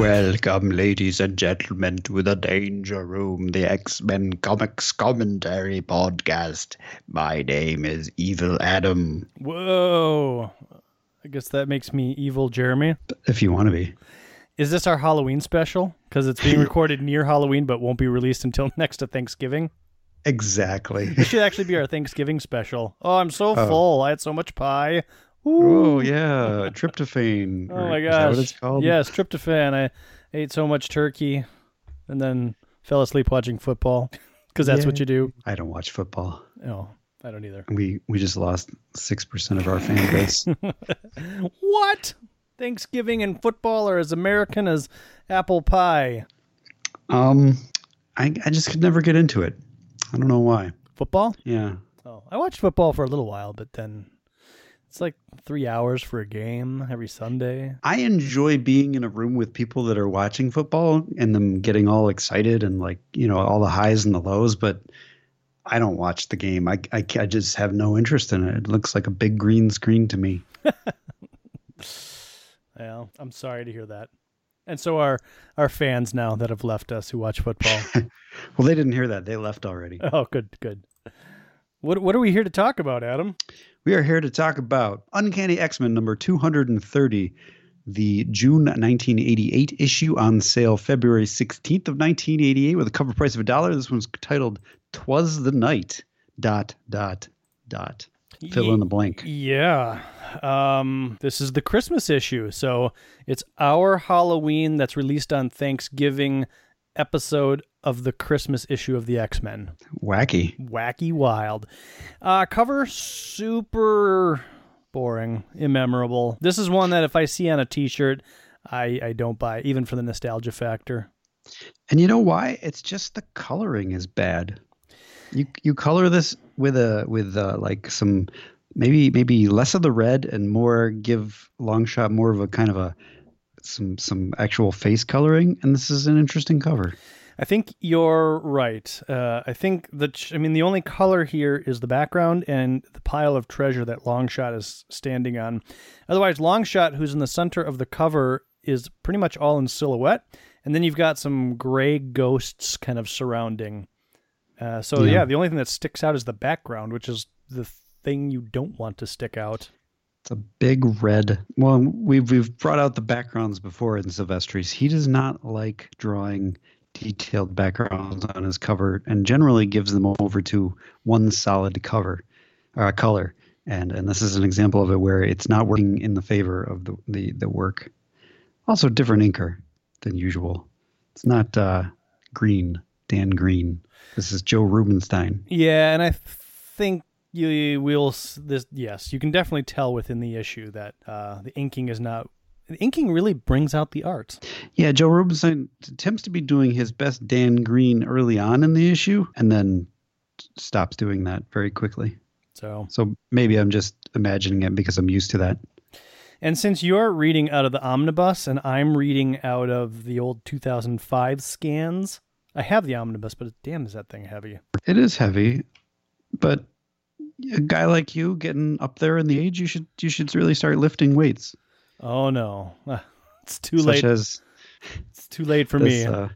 Welcome, ladies and gentlemen, to the Danger Room, the X Men Comics Commentary Podcast. My name is Evil Adam. Whoa. I guess that makes me evil Jeremy. If you want to be. Is this our Halloween special? Because it's being recorded near Halloween but won't be released until next to Thanksgiving. Exactly. It should actually be our Thanksgiving special. Oh, I'm so oh. full. I had so much pie. Oh, yeah. Tryptophan. Oh my Is that what gosh. it's called? Yes, tryptophan. I ate so much turkey and then fell asleep watching football because that's what you do. I don't watch football. Oh, I don't either. We we just lost 6% of our fan base. What? Thanksgiving and football are as American as apple pie. um, I, I just could never get into it. I don't know why. Football? Yeah. Oh, I watched football for a little while, but then it's like three hours for a game every Sunday. I enjoy being in a room with people that are watching football and them getting all excited and like, you know, all the highs and the lows, but I don't watch the game. I, I, I just have no interest in it. It looks like a big green screen to me. Yeah, I'm sorry to hear that. And so are our fans now that have left us who watch football. Well, they didn't hear that. They left already. oh, good, good. What what are we here to talk about, Adam? We are here to talk about Uncanny X-Men number 230, the June 1988 issue on sale February 16th of 1988 with a cover price of a dollar. This one's titled "Twas the Night." Dot dot dot. Fill in the blank. Yeah. Um, this is the Christmas issue. So it's our Halloween that's released on Thanksgiving episode of the Christmas issue of the X Men. Wacky. Wacky Wild. Uh, cover super boring, immemorable. This is one that if I see on a t shirt, I, I don't buy, even for the nostalgia factor. And you know why? It's just the coloring is bad. You you color this with a with uh, like some maybe maybe less of the red and more give Longshot more of a kind of a some some actual face coloring and this is an interesting cover. I think you're right. Uh, I think that I mean the only color here is the background and the pile of treasure that Longshot is standing on. Otherwise, Longshot, who's in the center of the cover, is pretty much all in silhouette, and then you've got some gray ghosts kind of surrounding. Uh, so Yeah. yeah, the only thing that sticks out is the background, which is the thing you don't want to stick out. It's a big red. Well, we've we've brought out the backgrounds before in Silvestris. He does not like drawing detailed backgrounds on his cover, and generally gives them over to one solid cover, uh, color. And and this is an example of it where it's not working in the favor of the the, the work. Also, different inker than usual. It's not uh, green, Dan Green. This is Joe Rubinstein. Yeah, and I think you, will this. Yes, you can definitely tell within the issue that uh, the inking is not. Inking really brings out the art. Yeah, Joe Rubinstein attempts to be doing his best Dan Green early on in the issue and then stops doing that very quickly. So, So maybe I'm just imagining it because I'm used to that. and since you're reading out of the omnibus and I'm reading out of the old 2005 scans, I have the omnibus, but damn, is that thing heavy? It is heavy, but a guy like you getting up there in the age, you should you should really start lifting weights, Oh no, it's too such late. as It's too late for this me. uh,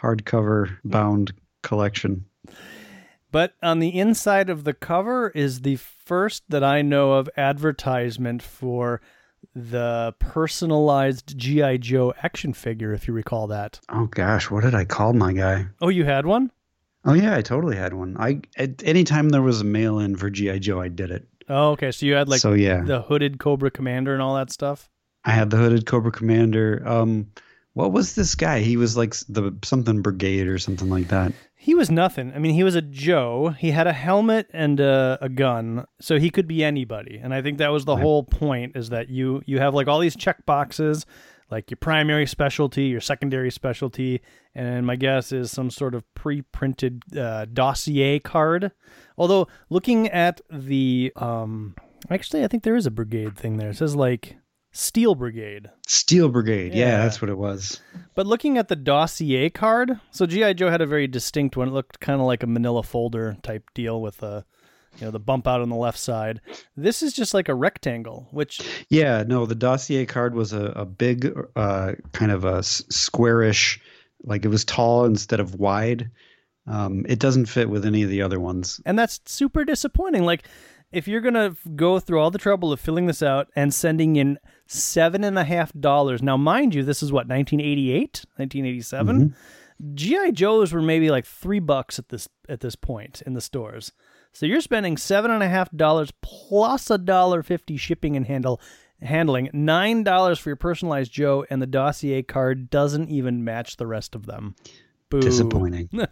hardcover bound collection. But on the inside of the cover is the first that I know of advertisement for the personalized G.I. Joe action figure, if you recall that. Oh gosh, what did I call my guy? Oh, you had one? Oh yeah, I totally had one. I at any time there was a mail in for GI Joe, I did it. Oh, okay. So you had like so yeah, the hooded Cobra Commander and all that stuff? I had the hooded Cobra Commander. Um, what was this guy? He was like the something brigade or something like that. He was nothing. I mean, he was a Joe. He had a helmet and a, a gun, so he could be anybody. And I think that was the Right. whole point: is that you you have like all these check boxes, like your primary specialty, your secondary specialty, and my guess is some sort of pre-printed uh, dossier card. Although looking at the, um, actually, I think there is a brigade thing there. It says like Steel Brigade. Steel Brigade. Yeah, Yeah. that's what it was. But looking at the dossier card, so GI Joe had a very distinct one. It looked kind of like a Manila folder type deal with a you know, the bump out on the left side. This is just like a rectangle, which Yeah, no, the dossier card was a, a big, uh, kind of a squarish, like it was tall instead of wide. Um, it doesn't fit with any of the other ones. and that's super disappointing. Like, if you're gonna go through all the trouble of filling this out and sending in seven and a half dollars, now mind you, this is what 1988, 1987. Mm-hmm. GI Joes were maybe like three bucks at this at this point in the stores. So you're spending seven and a half dollars plus a dollar fifty shipping and handle handling, nine dollars for your personalized Joe, and the dossier card doesn't even match the rest of them. Boo. Disappointing.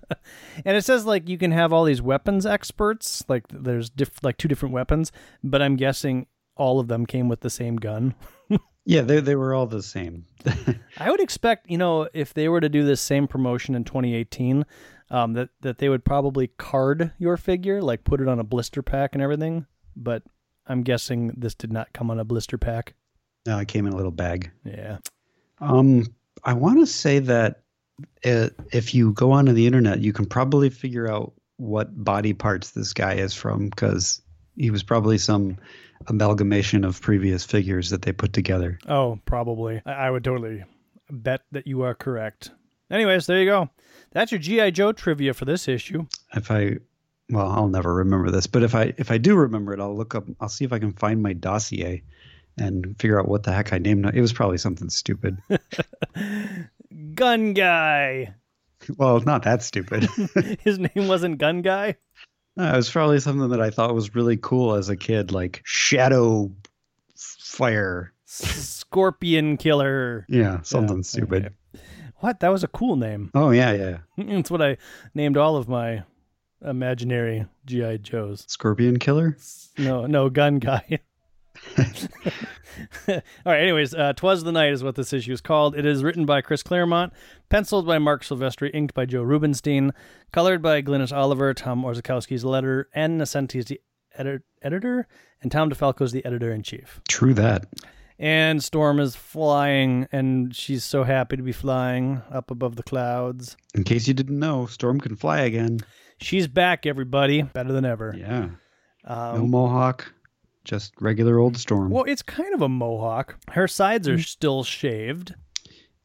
And it says like you can have all these weapons experts, like there's diff- like two different weapons, but I'm guessing all of them came with the same gun. yeah, they they were all the same. I would expect, you know, if they were to do this same promotion in 2018, um, that that they would probably card your figure, like put it on a blister pack and everything. But I'm guessing this did not come on a blister pack. no, it came in a little bag. Yeah. Um, I want to say that uh, if you go onto the internet, you can probably figure out what body parts this guy is from because he was probably some amalgamation of previous figures that they put together. Oh, probably. I, I would totally bet that you are correct. Anyways, there you go. That's your GI Joe trivia for this issue. If I, well, I'll never remember this, but if I if I do remember it, I'll look up. I'll see if I can find my dossier and figure out what the heck I named it. It was probably something stupid. Gun Guy. well, not that stupid. His name wasn't Gun Guy. No, it was probably something that I thought was really cool as a kid, like Shadow Fire. Scorpion Killer. Yeah, something Yeah, stupid. What? That was a cool name. Oh yeah, yeah. It's what I named all of my imaginary GI Joes. Scorpion Killer. No, no, Gun Guy. all right. Anyways, uh, "Twas the Night" is what this issue is called. It is written by Chris Claremont, penciled by Marc Silvestri, inked by Joe Rubinstein, colored by Glynis Oliver, Tom Orzechowski's letter, and Nocenti's the edit- editor, and Tom DeFalco's the editor in chief. True that. And Storm is flying, and she's so happy to be flying up above the clouds. In case you didn't know, Storm can fly again. She's back, everybody, better than ever. Yeah. Um, No mohawk, just regular old Storm. Well, it's kind of a mohawk. Her sides Mm. are still shaved.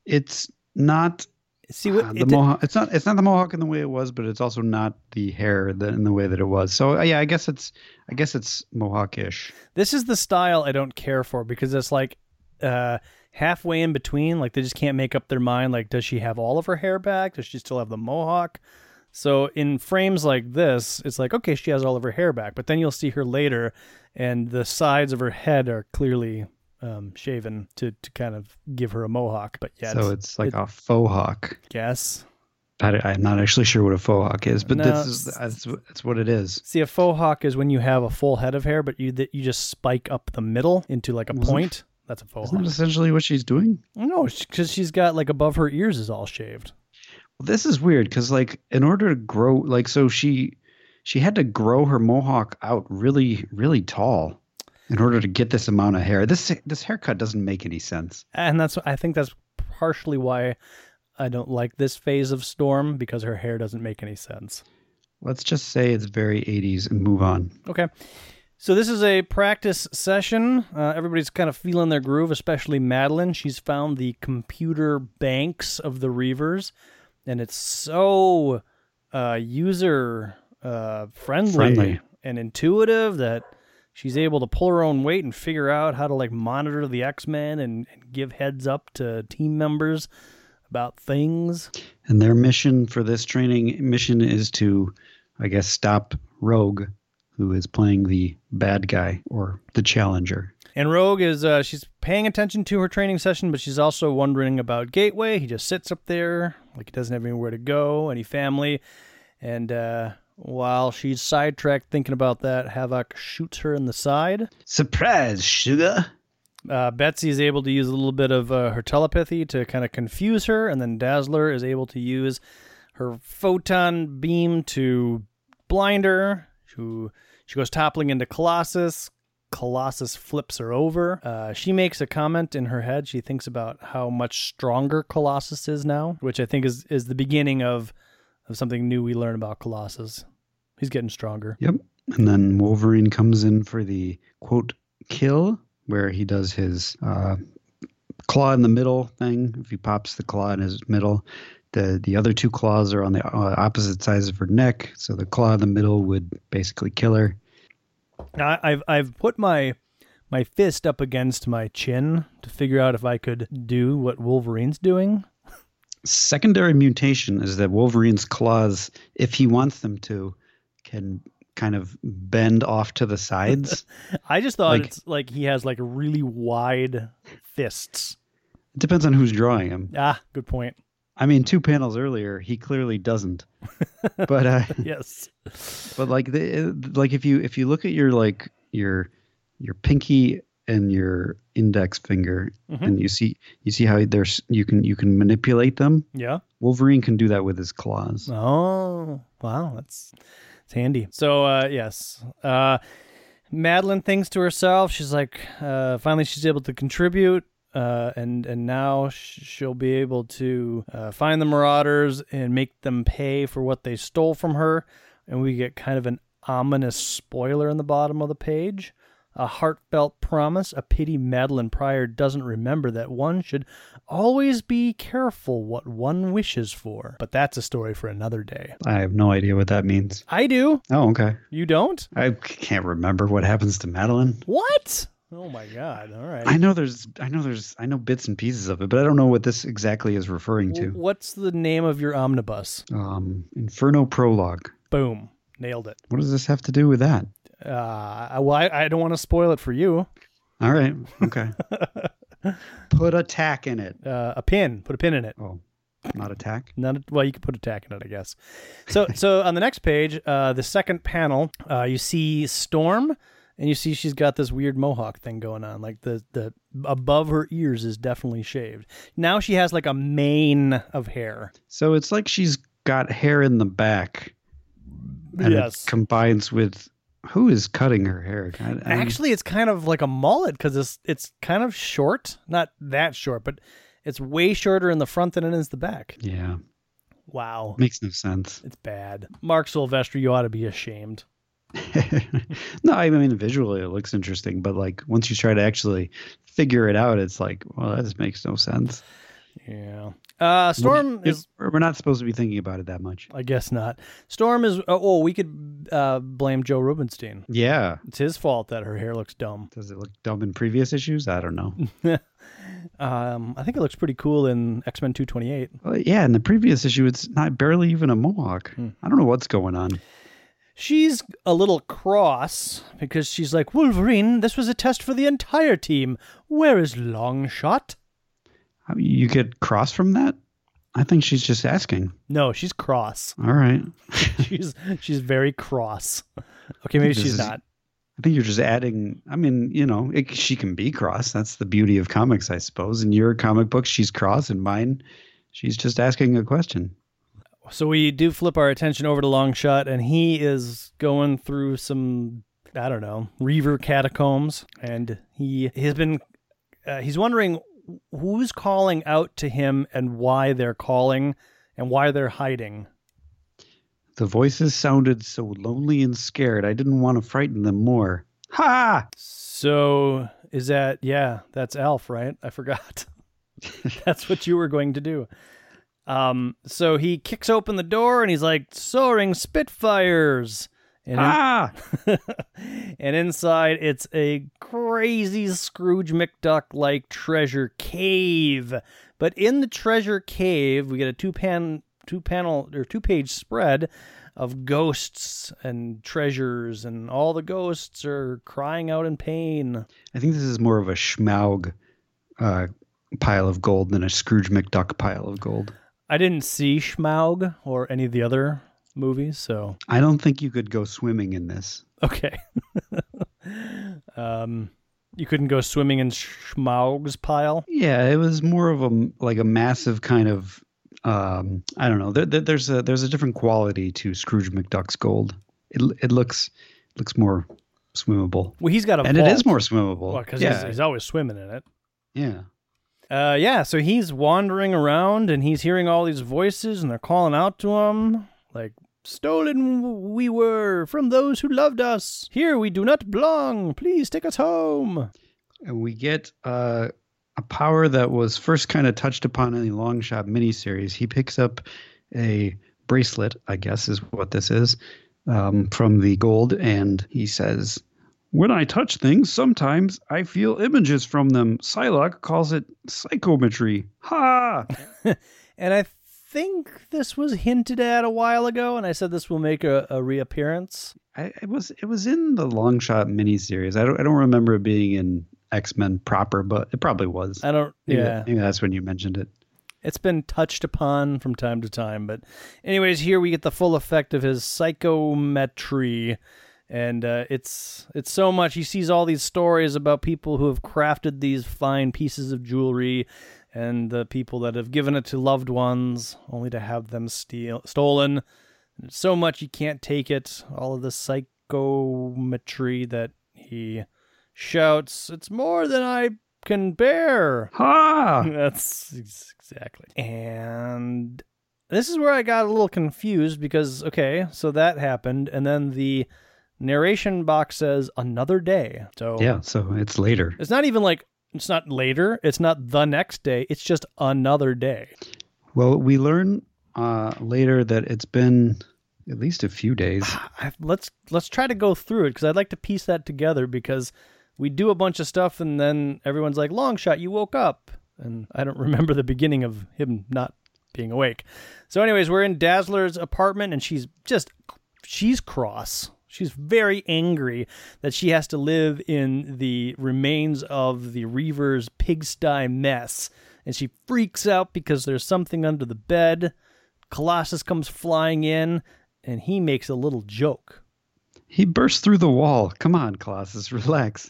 It's not See what uh, the did- mohawk. It's not. It's not the mohawk in the way it was, but it's also not the hair that, in the way that it was. So uh, yeah, I guess it's. I guess it's mohawkish. This is the style I don't care for because it's like uh, halfway in between. Like they just can't make up their mind. Like, does she have all of her hair back? Does she still have the mohawk? So in frames like this, it's like okay, she has all of her hair back, but then you'll see her later, and the sides of her head are clearly um, shaven to to kind of give her a mohawk. But yeah, so it's like a faux hawk. guess. I, I'm not actually sure what a faux hawk is, but No, this is it's- that's, that's what it is. See, a faux hawk is when you have a full head of hair, but you that you just spike up the middle into like a Wasn't- point. That's a faux Isn't hawk. that essentially what she's doing? No, because she's got like above her ears is all shaved. Well, this is weird because like in order to grow, like so she she had to grow her mohawk out really really tall in order to get this amount of hair. This this haircut doesn't make any sense. And that's I think that's partially why I don't like this phase of Storm because her hair doesn't make any sense. Let's just say it's very 80s and move on. Okay. So this is a practice session. Uh, everybody's kind of feeling their groove, especially Madelyne. She's found the computer banks of the Reavers, and it's so uh, user uh, friendly, Friendly. and intuitive that she's able to pull her own weight and figure out how to like monitor the X Men and, and give heads up to team members about things. And their mission for this training mission is to, I guess, stop Rogue, who is playing the bad guy or the challenger. And Rogue is uh, she's paying attention to her training session, but she's also wondering about Gateway. He just sits up there like he doesn't have anywhere to go, any family. And uh, while she's sidetracked thinking about that, Havoc shoots her in the side. Surprise, sugar! Uh, Betsy is able to use a little bit of uh, her telepathy to kind of confuse her, and then Dazzler is able to use her photon beam to blind her. Who she goes toppling into Colossus. Colossus flips her over. Uh, she makes a comment in her head. She thinks about how much stronger Colossus is now, which I think is is the beginning of of something new we learn about Colossus. He's getting stronger. Yep. And then Wolverine comes in for the quote kill, where he does his uh, claw in the middle thing. If he pops the claw in his middle, the the other two claws are on the uh, opposite sides of her neck. So the claw in the middle would basically kill her. Now, I've I've put my my fist up against my chin to figure out if I could do what Wolverine's doing. Secondary mutation is that Wolverine's claws, if he wants them to, can kind of bend off to the sides. I just thought Like- it's like he has like really wide fists. it depends on who's drawing him. Ah, good point. I mean, two panels earlier, he clearly doesn't. but uh, Yes. but like the like if you if you look at your like your your pinky and your index finger Mhm. and you see you see how there's you can you can manipulate them Yeah. wolverine can do that with his claws Oh, wow, that's it's handy. So, uh, yes, uh, Madelyne thinks to herself, she's like, uh, finally, she's able to contribute, uh, and and now she'll be able to uh, find the Marauders and make them pay for what they stole from her. And we get kind of an ominous spoiler in the bottom of the page. A heartfelt promise, a pity Madelyne Pryor doesn't remember that one should always be careful what one wishes for. But that's a story for another day. i have no idea what that means I do. oh okay You don't? i can't remember what happens to madelyne What? Oh my god. All right. i know there's i know there's i know bits and pieces of it but i don't know what this exactly is referring to What's the name of your omnibus? um inferno prologue Boom. Nailed it. what does this have to do with that Uh, well, I, I don't want to spoil it for you. all right okay put a tack in it Uh, a pin. Put a pin in it. oh not attack Not a, well, you could put a tack in it, I guess. So, so on the next page, uh, the second panel, uh, you see Storm, and you see she's got this weird mohawk thing going on. Like the the above her ears is definitely shaved. Now she has like a mane of hair. So it's like she's got hair in the back. And Yes. it combines with who is cutting her hair? I, I, Actually, it's kind of like a mullet because it's it's kind of short, not that short, but it's way shorter in the front than it is the back. yeah, Wow, makes no sense. it's bad. Marc Silvestri, you ought to be ashamed. no, I mean visually it looks interesting, but like once you try to actually figure it out, it's like, well, that just makes no sense. Yeah. Uh, Storm We- is. We're not supposed to be thinking about it that much. I guess not. Storm is. Oh, oh, we could uh, blame Joe Rubinstein. Yeah. It's his fault that her hair looks dumb. Does it look dumb in previous issues? I don't know. Um, I think it looks pretty cool in X Men 228. Well, yeah, in the previous issue, it's not barely even a mohawk. Hmm. I don't know what's going on. She's a little cross because she's like, Wolverine, this was a test for the entire team. Where is Longshot? You get cross from that? I think she's just asking. No, she's cross. All right. She's she's very cross. Okay, maybe she's is- not. I think you're just adding. I mean, you know, it, she can be cross. That's the beauty of comics, I suppose. In your comic book, she's cross. In mine, she's just asking a question. So we do flip our attention over to Longshot, and he is going through some, I don't know, Reaver catacombs, and he has been, uh, he's wondering who's calling out to him and why they're calling and why they're hiding. The voices sounded so lonely and scared. I didn't want to frighten them more. Ha! So is that yeah, that's Alf, right? I forgot. that's what you were going to do. Um, so he kicks open the door and he's like, "Soaring Spitfires," and in- Ah! and inside it's a crazy Scrooge McDuck like treasure cave. But in the treasure cave, we get a two pan two panel or two page spread of ghosts and treasures, and all the ghosts are crying out in pain. I think this is more of a Schmaug uh, pile of gold than a Scrooge McDuck pile of gold. I didn't see Schmaug or any of the other movies, so I don't think you could go swimming in this. okay. um, you couldn't go swimming in Schmaug's pile. Yeah, it was more of a like a massive kind of um, I don't know. There, there, there's a there's a different quality to Scrooge McDuck's gold. It it looks looks more swimmable, Well, he's got a and vault. it is more swimmable. because yeah, he's, he's always swimming in it. yeah. Uh, yeah, so he's wandering around and he's hearing all these voices and they're calling out to him, like Stolen we were from those who loved us. Here we do not belong. Please take us home. And we get uh, a power that was first kind of touched upon in the Longshot miniseries. He picks up a bracelet, I guess is what this is, um, from the gold, and he says, When I touch things, sometimes I feel images from them. Psylocke calls it psychometry. Ha! And I think this was hinted at a while ago, and I said this will make a, a reappearance. I, it was it was in the Longshot miniseries. I don't I don't remember it being in X Men proper, but it probably was. I don't. Maybe, yeah, maybe that's when you mentioned it. it's been touched upon from time to time, but anyways, here we get the full effect of his psychometry, and uh, it's it's so much. He sees all these stories about people who have crafted these fine pieces of jewelry, and the people that have given it to loved ones, only to have them steal stolen. It's so much you can't take it. All of the psychometry that he shouts, "It's more than I can bear." Ha! That's exactly. And this is where I got a little confused because, okay, so that happened. And then the narration box says another day. So Yeah, so it's later. it's not even like, it's not later. It's not the next day. It's just another day. Well, we learn uh, later that it's been at least a few days. Let's let's try to go through it because I'd like to piece that together because we do a bunch of stuff and then everyone's like, "Longshot, you woke up," and I don't remember the beginning of him not being awake. So, anyways, we're in Dazzler's apartment and she's just she's cross. She's very angry that she has to live in the remains of the Reaver's pigsty mess. And she freaks out because there's something under the bed. Colossus comes flying in and he makes a little joke. He bursts through the wall. Come on, Colossus, relax.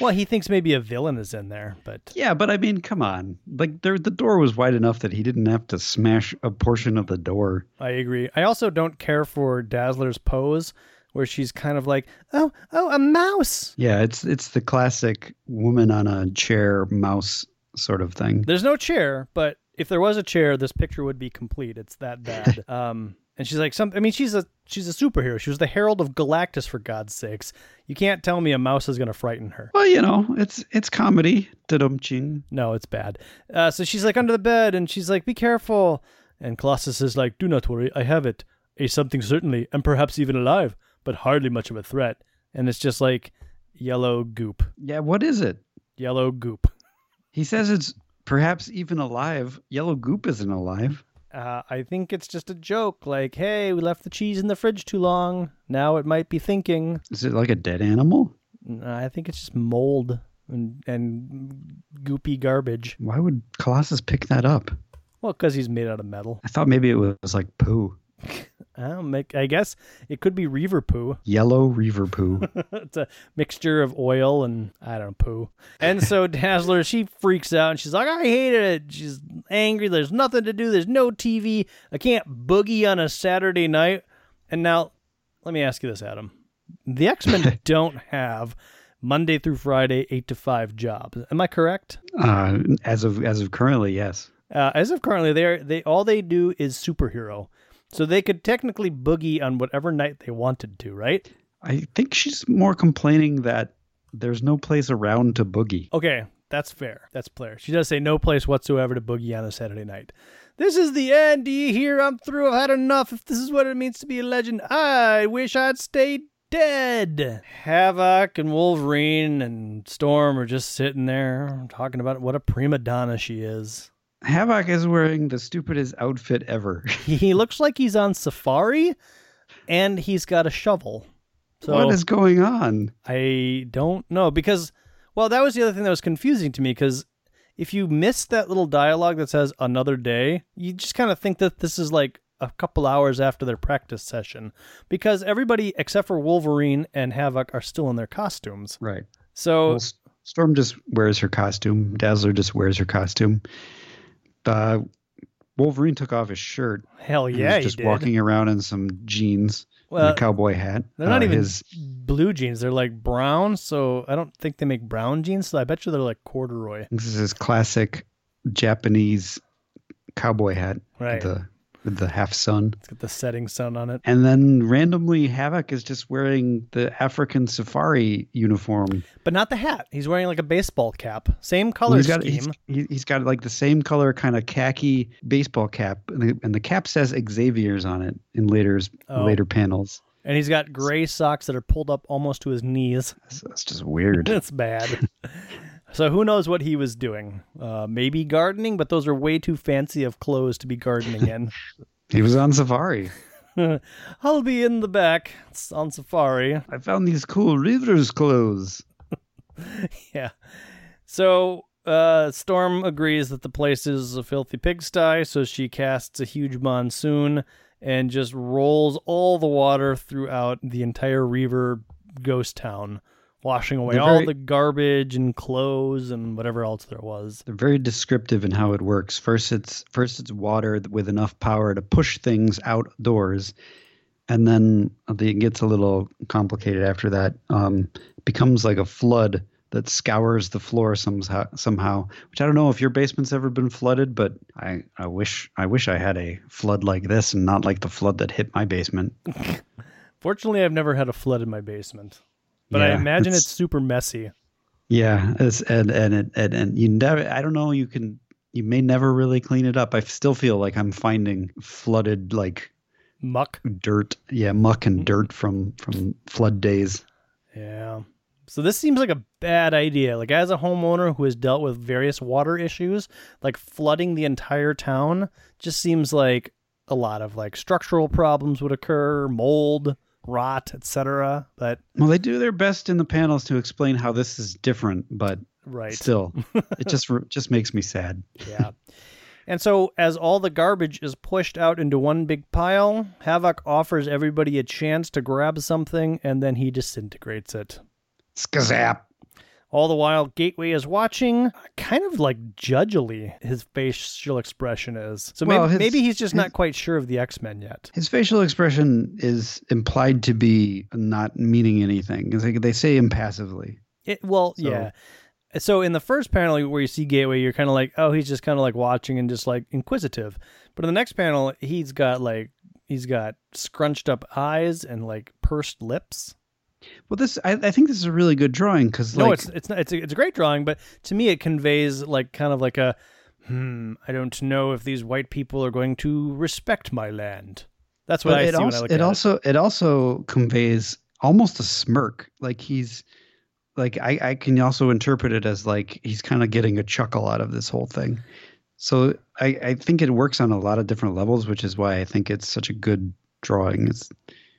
Well, he thinks maybe a villain is in there, but yeah, but I mean, come on. Like there, the door was wide enough that he didn't have to smash a portion of the door. I agree. I also don't care for Dazzler's pose where she's kind of like, "Oh, oh, a mouse." Yeah, it's it's the classic woman on a chair mouse sort of thing. There's no chair, but if there was a chair, this picture would be complete. It's that bad. um, and she's like, some. I mean, she's a she's a superhero. She was the Herald of Galactus, for God's sakes. You can't tell me a mouse is going to frighten her. Well, you know, it's it's comedy. Dum ching. No, it's bad. Uh, so she's like under the bed, and she's like, "Be careful." And Colossus is like, "Do not worry, I have it. A something certainly, and perhaps even alive, but hardly much of a threat." And it's just like yellow goop, Yeah, what is it? yellow goop. He says it's perhaps even alive. Yellow goop isn't alive. Uh, I think it's just a joke, like, "Hey, we left the cheese in the fridge too long. Now it might be thinking." Is it like a dead animal? I think it's just mold and and goopy garbage. Why would Colossus pick that up? Well, because he's made out of metal. I thought maybe it was like poo. I make. I guess it could be reaver poo. Yellow reaver poo. it's a mixture of oil and I don't know poo. And so Dazzler, she freaks out and she's like, "I hate it." She's angry. There's nothing to do. There's no TV. I can't boogie on a Saturday night. And now, let me ask you this, Adam: the X Men don't have Monday through Friday eight to five jobs. Am I correct? uh, as of as of currently, yes. Uh, as of currently, they are, they all they do is superhero. So they could technically boogie on whatever night they wanted to, right? I think she's more complaining that there's no place around to boogie. Okay, that's fair. That's fair. She does say no place whatsoever to boogie on a Saturday night. This is the end. Do you hear? I'm through. I've had enough. If this is what it means to be a legend, I wish I'd stayed dead. Havoc and Wolverine and Storm are just sitting there talking about what a prima donna she is. Havoc is wearing the stupidest outfit ever. He looks like he's on safari, and he's got a shovel. So what is going on? I don't know because, well, that was the other thing that was confusing to me because if you miss that little dialogue that says another day, you just kind of think that this is like a couple hours after their practice session because everybody except for Wolverine and Havoc are still in their costumes. Right. So, Well, Storm just wears her costume. Dazzler just wears her costume. Uh, Wolverine took off his shirt. hell yeah, was just he did. walking around in some jeans well, and a cowboy hat. they're not Uh, even his blue jeans. They're like brown, so I don't think they make brown jeans. So I bet you they're like corduroy. this is his classic Japanese cowboy hat. Right. The with the half sun. It's got the setting sun on it. And then randomly, Havoc is just wearing the African safari uniform. But not the hat. He's wearing like a baseball cap. Same color Well, he's got scheme. he's, he- he's got like the same color kind of khaki baseball cap, and the, and the cap says Xavier's on it in later Oh. later panels. And he's got gray socks that are pulled up almost to his knees. That's, that's just weird. It's bad. so who knows what he was doing? Uh, maybe gardening, but those are way too fancy of clothes to be gardening in. he was on safari. I'll be in the back It's on safari. I found these cool Reaver's clothes. Yeah. So uh, Storm agrees that the place is a filthy pigsty, so she casts a huge monsoon and just rolls all the water throughout the entire Reaver ghost town, washing away They're all very- the garbage and clothes and whatever else there was. They're very descriptive in how it works. First, it's first it's water with enough power to push things outdoors, and then it gets a little complicated after that. Um, becomes like a flood that scours the floor somehow. Somehow, which I don't know if your basement's ever been flooded, but I, I wish I wish I had a flood like this and not like the flood that hit my basement. Fortunately, I've never had a flood in my basement, but I imagine it's- it's super messy. Yeah, and and it, and and you never. I don't know. You can. You may never really clean it up. I still feel like I'm finding flooded like Muck. dirt. Yeah, muck and mm. dirt from from flood days. Yeah. So this seems like a bad idea. Like as a homeowner who has dealt with various water issues, like flooding the entire town just seems like a lot of like structural problems would occur, mold, rot, etc. But Well, they do their best in the panels to explain how this is different, but right. still, it just just makes me sad. yeah. And so as all the garbage is pushed out into one big pile, Havoc offers everybody a chance to grab something and then he disintegrates it. Skazap. All the while, Gateway is watching, uh, kind of like judgily his facial expression is. So Well, maybe, his- maybe he's just his- not quite sure of the X Men yet. His facial expression is implied to be not meaning anything. Like they say impassively. It, well, So- yeah. So in the first panel where you see Gateway, you're kind of like, oh, he's just kind of like watching and just like inquisitive. But in the next panel, he's got like he's got scrunched up eyes and like pursed lips. Well, this I, I think this is a really good drawing because no, like it's it's not, it's a, it's a great drawing, but to me it conveys like kind of like a hmm. I don't know if these white people are going to respect my land. That's what I it see also, I it also it also conveys almost a smirk like he's like I, I can also interpret it as like he's kind of getting a chuckle out of this whole thing so I, I think it works on a lot of different levels which is why i think it's such a good drawing it's.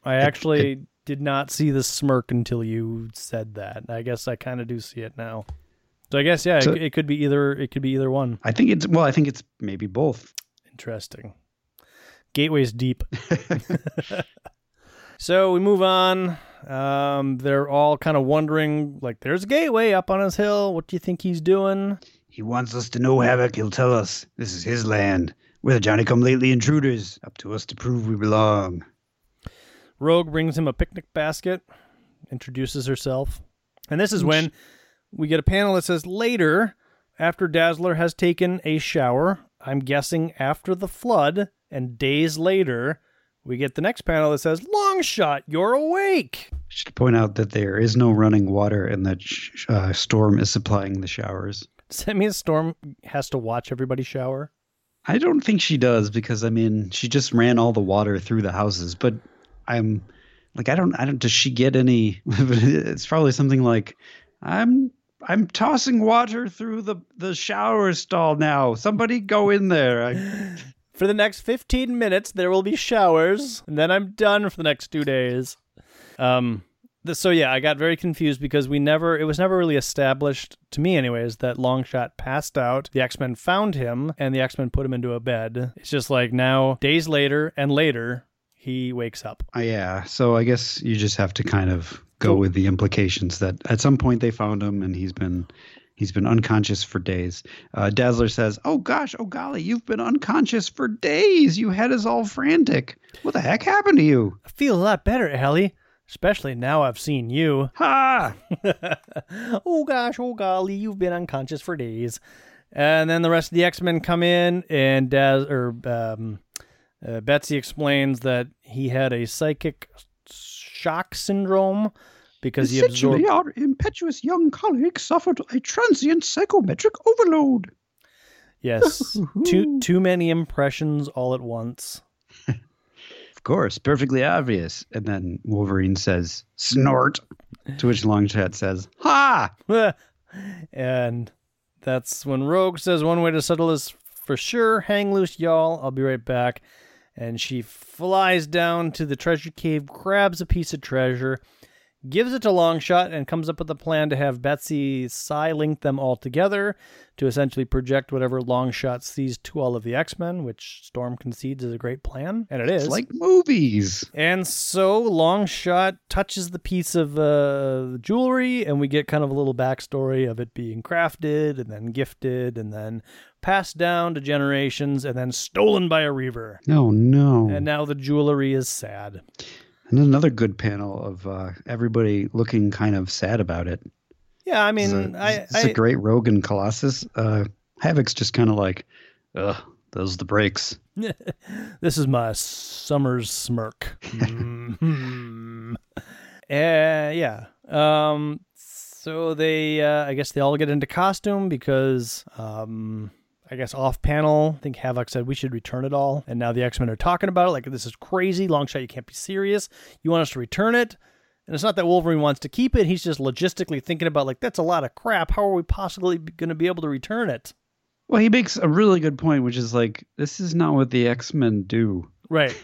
I actually did not see the smirk until you said that. I guess I kind of do see it now. So I guess yeah, So- it, it could be either. It could be either one. i think it's well i think it's maybe both Interesting. Gateway's deep. so we move on. Um, they're all kind of wondering, like, there's a gateway up on his hill. What do you think he's doing? he wants us to know havoc he'll tell us this is his land we're the johnny come lately intruders up to us to prove we belong Rogue brings him a picnic basket, introduces herself. And this is when we get a panel that says later, after Dazzler has taken a shower, I'm guessing after the flood, and days later, we get the next panel that says, Longshot, you're awake. should point out that there is no running water and that sh- uh, storm is supplying the showers Does that mean Storm has to watch everybody shower? I don't think she does because I mean she just ran all the water through the houses, but I'm like I don't I don't does she get any it's probably something like I'm I'm tossing water through the the shower stall now. Somebody go in there. I, For the next 15 minutes, there will be showers, and then I'm done for the next two days. Um, th- so yeah, I got very confused because we never, it was never really established to me, anyways, that Longshot passed out. The X Men found him, and the X Men put him into a bed. It's just like now, days later and later, he wakes up. uh, yeah, so I guess you just have to kind of go with the implications that at some point they found him and he's been he's been unconscious for days. Uh, Dazzler says, "Oh gosh, oh golly, you've been unconscious for days. You had us all frantic. What the heck happened to you?" I feel a lot better, Ellie, especially now I've seen you. Ha! oh gosh, oh golly, you've been unconscious for days. And then the rest of the X Men come in, and Daz or um, Uh, Betsy explains that he had a psychic shock syndrome because he absorbed. Essentially, our impetuous young colleague suffered a transient psychometric overload. Yes, too too many impressions all at once. Of course, perfectly obvious. And then Wolverine says, snort. To which Longshot says, ha! and that's when Rogue says one way to settle this for sure. Hang loose, y'all. I'll be right back. And she flies down to the treasure cave, grabs a piece of treasure, gives it to Longshot, and comes up with a plan to have Betsy psi link them all together to essentially project whatever Longshot sees to all of the X Men, which Storm concedes is a great plan, and it is. It's like movies. And so Longshot touches the piece of uh, jewelry, and we get kind of a little backstory of it being crafted and then gifted and then passed down to generations and then stolen by a Reaver. No, no. And now the jewelry is sad. And another good panel of uh, everybody looking kind of sad about it. Yeah, I It's mean, a, I, it's I a great Rogan Colossus. Uh, Havoc's just kind of like, ugh, those are the breaks. this is my summer's smirk. Mhm. uh, yeah. Um. So they, uh, I guess they all get into costume because, um, I guess off panel, I think Havoc said we should return it all, and now the X Men are talking about it like this is crazy. Longshot, you can't be serious. You want us to return it? And it's not that Wolverine wants to keep it. He's just logistically thinking about like that's a lot of crap. How are we possibly going to be able to return it? Well, he makes a really good point, which is like, this is not what the X Men do. Right.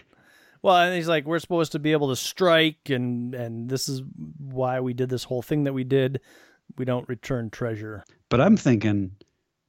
Well, and he's like, we're supposed to be able to strike, and and this is why we did this whole thing that we did. We don't return treasure. But I'm thinking,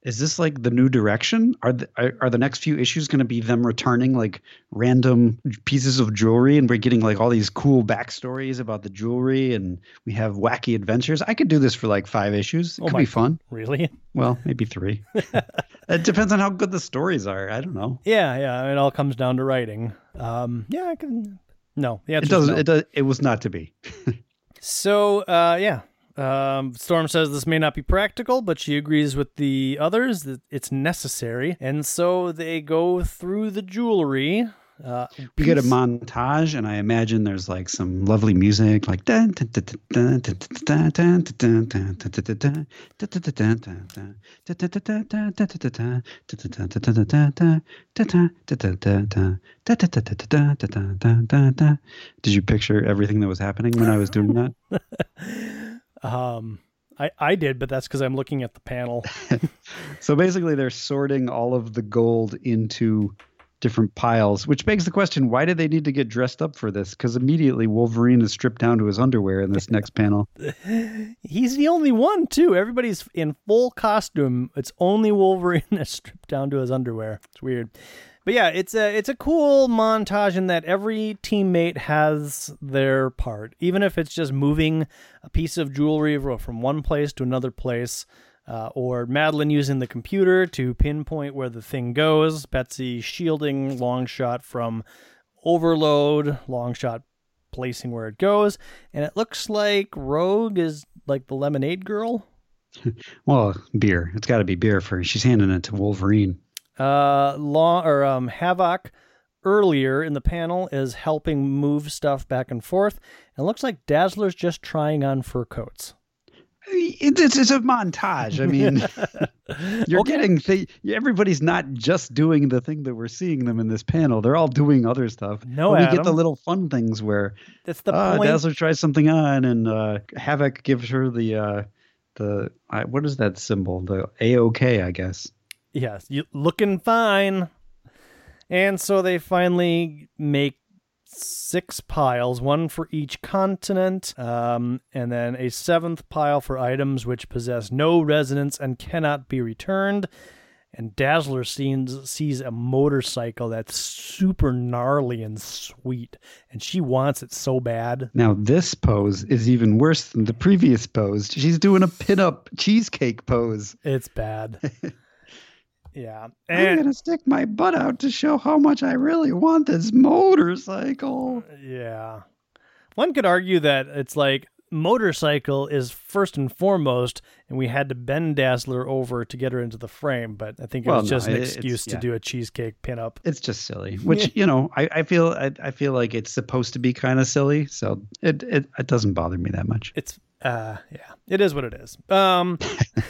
is this like the new direction? Are the, are, are the next few issues going to be them returning like random pieces of jewelry, and we're getting like all these cool backstories about the jewelry, and we have wacky adventures? I could do this for like five issues. It Oh could be fun. Really? Well, maybe three. it depends on how good the stories are. I don't know. Yeah, yeah. It all comes down to writing. Um, yeah, I can. No, the It doesn't. No. It does. It was not to be. So, uh, yeah. Um, Storm says this may not be practical, but she agrees with the others that it's necessary. And so they go through the jewelry. Uh, we get a montage, and I imagine there's like some lovely music, like Did you picture everything that was happening when I was doing that? Um, I, I did, but that's because I'm looking at the panel. So basically, they're sorting all of the gold into different piles, which begs the question: Why do they need to get dressed up for this? Because immediately Wolverine is stripped down to his underwear in this next panel. He's the only one, too. Everybody's in full costume. It's only Wolverine that's stripped down to his underwear. It's weird. But yeah, it's a it's a cool montage in that every teammate has their part, even if it's just moving a piece of jewelry from one place to another place, uh, or Madelyne using the computer to pinpoint where the thing goes. Betsy shielding Longshot from overload. Longshot placing where it goes, and it looks like Rogue is like the lemonade girl. Well, beer. It's got to be beer for. her. She's handing it to Wolverine. Uh, Law or um, Havoc earlier in the panel is helping move stuff back and forth. And it looks like Dazzler's just trying on fur coats. It's, it's a montage. I mean, you're Okay. getting th- everybody's not just doing the thing that we're seeing them in this panel. They're all doing other stuff. No, But we get the little fun things where That's the uh, point. Dazzler tries something on, and uh, Havoc gives her the uh, the uh, what is that symbol? The A OK, I guess. Yes, you looking fine. And so they finally make six piles, one for each continent, um, and then a seventh pile for items which possess no resonance and cannot be returned. And Dazzler sees, sees a motorcycle that's super gnarly and sweet, and she wants it so bad. Now this pose is even worse than the previous pose. She's doing a pin-up cheesecake pose. It's bad. yeah. I'm gonna stick my butt out to show how much I really want this motorcycle. Uh, yeah. One could argue that it's like motorcycle is first and foremost, and we had to bend Dazzler over to get her into the frame. But I think it Well, was no, just an it- excuse to yeah. do a cheesecake pinup. It's just silly, which you know I, I feel I, I feel like it's supposed to be kind of silly, so it, it it doesn't bother me that much. It's uh yeah, it is what it is. Um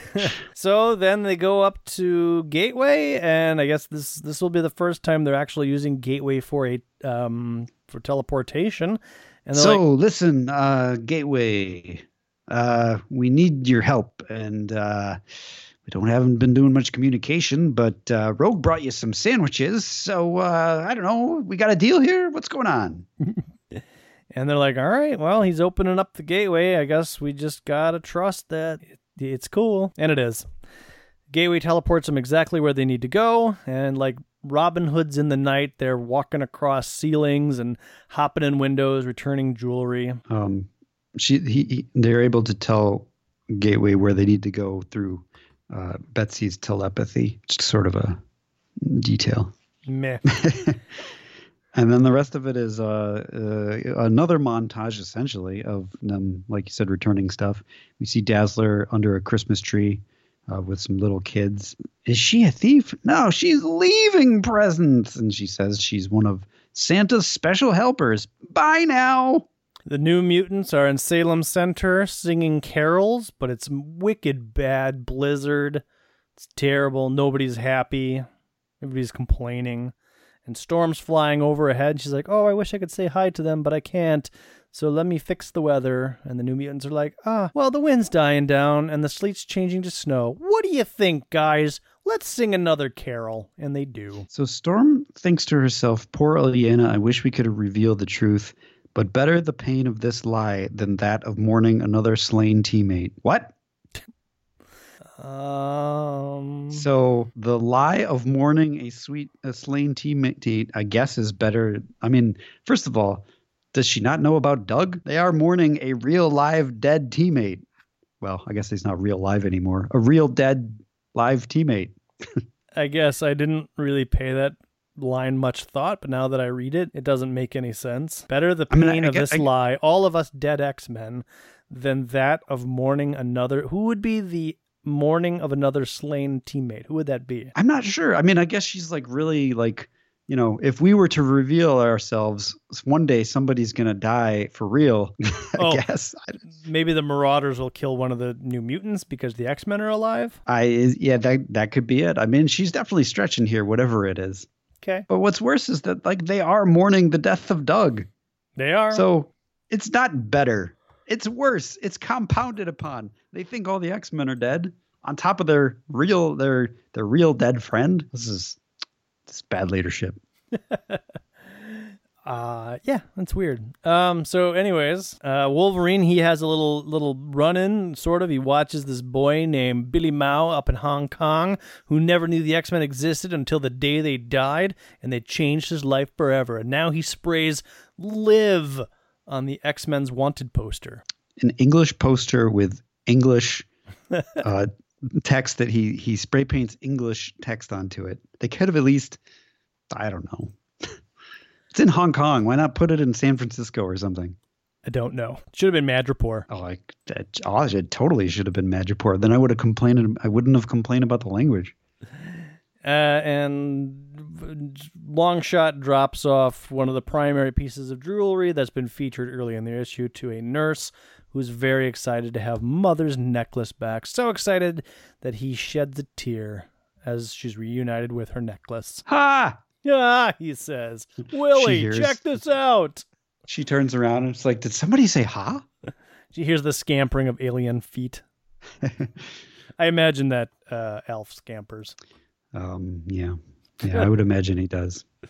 so then they go up to Gateway and I guess this this will be the first time they're actually using Gateway for a um for teleportation. And So like, listen, uh, Gateway, uh, we need your help, and uh, we don't haven't been doing much communication, but uh, Rogue brought you some sandwiches, so uh, I don't know, we got a deal here. What's going on? and they're like, "All right, well, he's opening up the gateway. I guess we just got to trust that it's cool." And it is. Gateway teleports them exactly where they need to go, and like Robin Hood's in the night, they're walking across ceilings and hopping in windows, returning jewelry. Um, she he, he they're able to tell Gateway where they need to go through uh, Betsy's telepathy, just sort of a detail. Meh. And then the rest of it is uh, uh, another montage, essentially, of them, like you said, returning stuff. We see Dazzler under a Christmas tree uh, with some little kids. Is she a thief? No, she's leaving presents. And she says she's one of Santa's special helpers. Bye now. The New Mutants are in Salem Center singing carols, but it's wicked bad blizzard. It's terrible. Nobody's happy. Everybody's complaining. And Storm's flying overhead. She's like, Oh, I wish I could say hi to them, but I can't. So let me fix the weather. And the New Mutants are like, Ah, well, the wind's dying down and the sleet's changing to snow. What do you think, guys? Let's sing another carol. And they do. So Storm thinks to herself, Poor Illyana, I wish we could have revealed the truth, but better the pain of this lie than that of mourning another slain teammate. What? Um. So the lie of mourning a sweet a slain teammate, I guess, is better. I mean, first of all, does she not know about Doug? They are mourning a real live dead teammate. Well, I guess he's not real live anymore. A real dead live teammate. I guess I didn't really pay that line much thought, but now that I read it, it doesn't make any sense. Better the I pain mean, I- I of guess- this I- lie, all of us dead X Men, than that of mourning another. Who would be the mourning of another slain teammate? Who would that be? I'm not sure. I mean, I guess she's like really like, you know, if we were to reveal ourselves, one day somebody's gonna die for real. I Oh. guess. Maybe the Marauders will kill one of the new mutants because the X Men are alive. I yeah, that that could be it. I mean, she's definitely stretching here, whatever it is. Okay, But what's worse is that like they are mourning the death of Doug. they are. So it's not better. It's worse. It's compounded upon. They think all the X Men are dead on top of their real their their real dead friend. This is this is bad leadership. Uh yeah, that's weird. Um so anyways, uh Wolverine he has a little little run in sort of. He watches this boy named Billy Mao up in Hong Kong who never knew the X-Men existed until the day they died and they changed his life forever. And now he sprays live on the X-Men's wanted poster. An English poster with English uh, text that he he spray paints English text onto it. They could have at least I don't know. it's in Hong Kong. Why not put it in San Francisco or something? I don't know. It should have been Madripoor. Oh, I, that, oh, it totally should have been Madripoor. Then I would have complained. I wouldn't have complained about the language. Uh, and Longshot drops off one of the primary pieces of jewelry that's been featured early in the issue to a nurse who's very excited to have Mother's necklace back. So excited that he sheds a tear as she's reunited with her necklace. Ha! Ah, he says, Willie, check this out. She turns around and it's like, did somebody say ha? She hears the scampering of alien feet. I imagine that uh, Elf scampers. Um, yeah, yeah, I would imagine he does.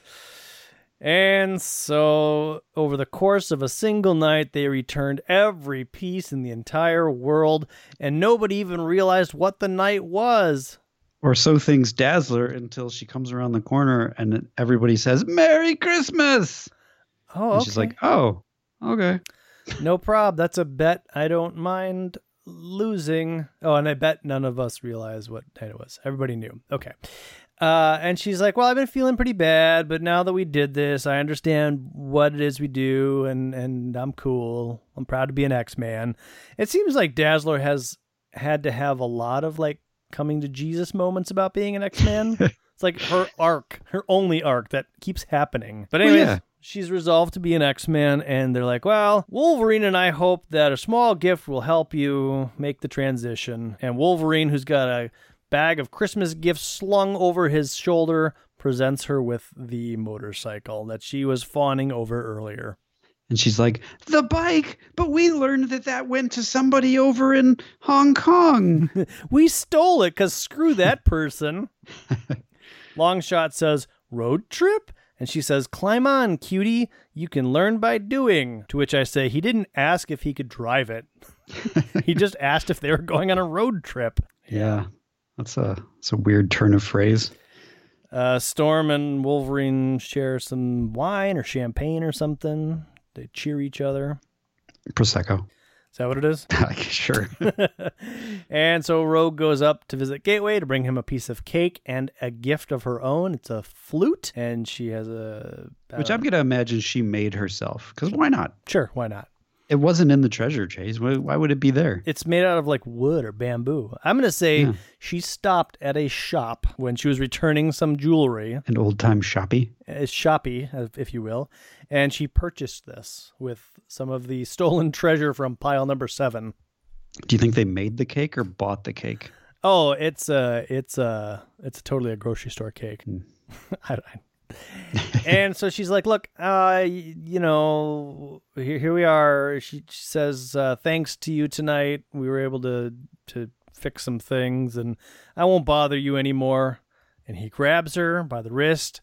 And so, over the course of a single night, they returned every piece in the entire world, and nobody even realized what the night was. Or so thinks Dazzler until she comes around the corner and everybody says "Merry Christmas." Oh, And she's like, "Oh, okay." no prob. That's a bet I don't mind losing. Oh, and I bet none of us realized what night it was. Everybody knew. Okay. Uh, and she's like, "Well, I've been feeling pretty bad, but now that we did this, I understand what it is we do, and and I'm cool. I'm proud to be an X Man." It seems like Dazzler has had to have a lot of like coming to Jesus moments about being an X Man. it's like her arc, her only arc that keeps happening. But Well, yeah. She's resolved to be an X Man, and they're like, "Well, Wolverine and I hope that a small gift will help you make the transition." And Wolverine, who's got a bag of Christmas gifts slung over his shoulder, presents her with the motorcycle that she was fawning over earlier. And she's like, the bike, but we learned that that went to somebody over in Hong Kong. We stole it because screw that person. Longshot says, Road trip? And she says, Climb on, cutie. You can learn by doing. To which I say, He didn't ask if he could drive it. he just asked if they were going on a road trip. yeah, that's a that's a weird turn of phrase. Uh, Storm and Wolverine share some wine or champagne or something. They cheer each other. Prosecco. Is that what it is? sure. and so Rogue goes up to visit Gateway to bring him a piece of cake and a gift of her own. It's a flute, and she has a. Which uh, I'm gonna imagine she made herself. Because why not? Sure, why not? It wasn't in the treasure chase. Why, why would it be there? It's made out of like wood or bamboo. I'm going to say Yeah. she stopped at a shop when she was returning some jewelry, An old time shoppy. a shoppy, uh, if you will, and she purchased this with some of the stolen treasure from pile number seven. Do you think they made the cake or bought the cake? Oh, it's a, it's a, it's a totally a grocery store cake. I, I, and so she's like, "Look, uh, you know, here, here we are." She, she says, uh, "Thanks to you tonight, we were able to to fix some things, and I won't bother you anymore." And he grabs her by the wrist,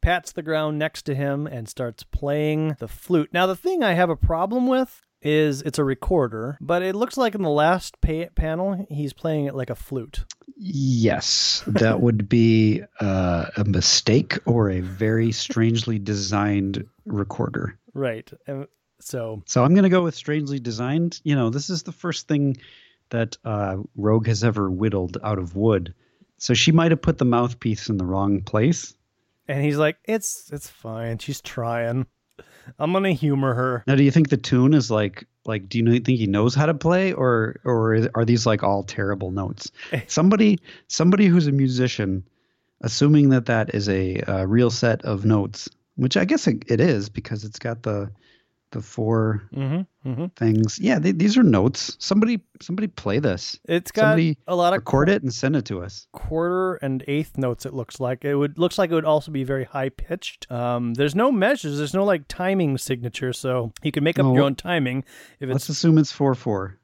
pats the ground next to him, and starts playing the flute. Now, the thing I have a problem with is it's a recorder, but it looks like in the last pa- panel he's playing it like a flute. Yes, that would be uh, a mistake or a very strangely designed recorder. Right. So So I'm going to go with strangely designed. You know, this is the first thing that uh, Rogue has ever whittled out of wood. So she might have put the mouthpiece in the wrong place. And he's like, "It's it's fine. She's trying. I'm gonna humor her." Now, do you think the tune is like like? Do you think he knows how to play, or or are these like all terrible notes? somebody somebody who's a musician, assuming that that is a, uh real set of notes, which I guess it, it is because it's got the the four Mm-hmm. Mm-hmm. things. Yeah, they, these are notes. Somebody somebody play this. It's got Somebody a lot of Record it and send it to us. quarter and eighth notes. It looks like it would looks like it would also be very high pitched. Um, there's no measures. There's no like timing signature, so you can make up No. your own timing if Let's assume it's four four.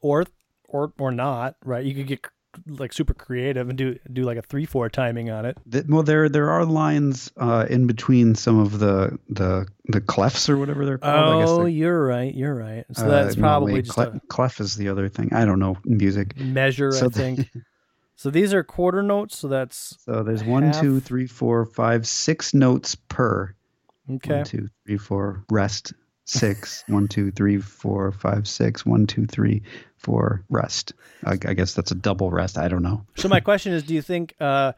or or or not. Right? You could get like super creative and do do like a three four timing on it. Th- Well, there there are lines uh, in between some of the the the clefs or whatever they're called. I guess Oh, you're right. You're right. So uh, that's no, probably wait, just clef, a clef is the other thing. I don't know music. measure, So I the- think. so these are quarter notes. So that's So there's one, two, Half. three, four, five, six notes per. okay. One, two, three, four. Rest. Six. one, two, three, four, five, six. One, two, three, four. Rest. I, I guess that's a double rest. I don't know. So my question is, do you think uh,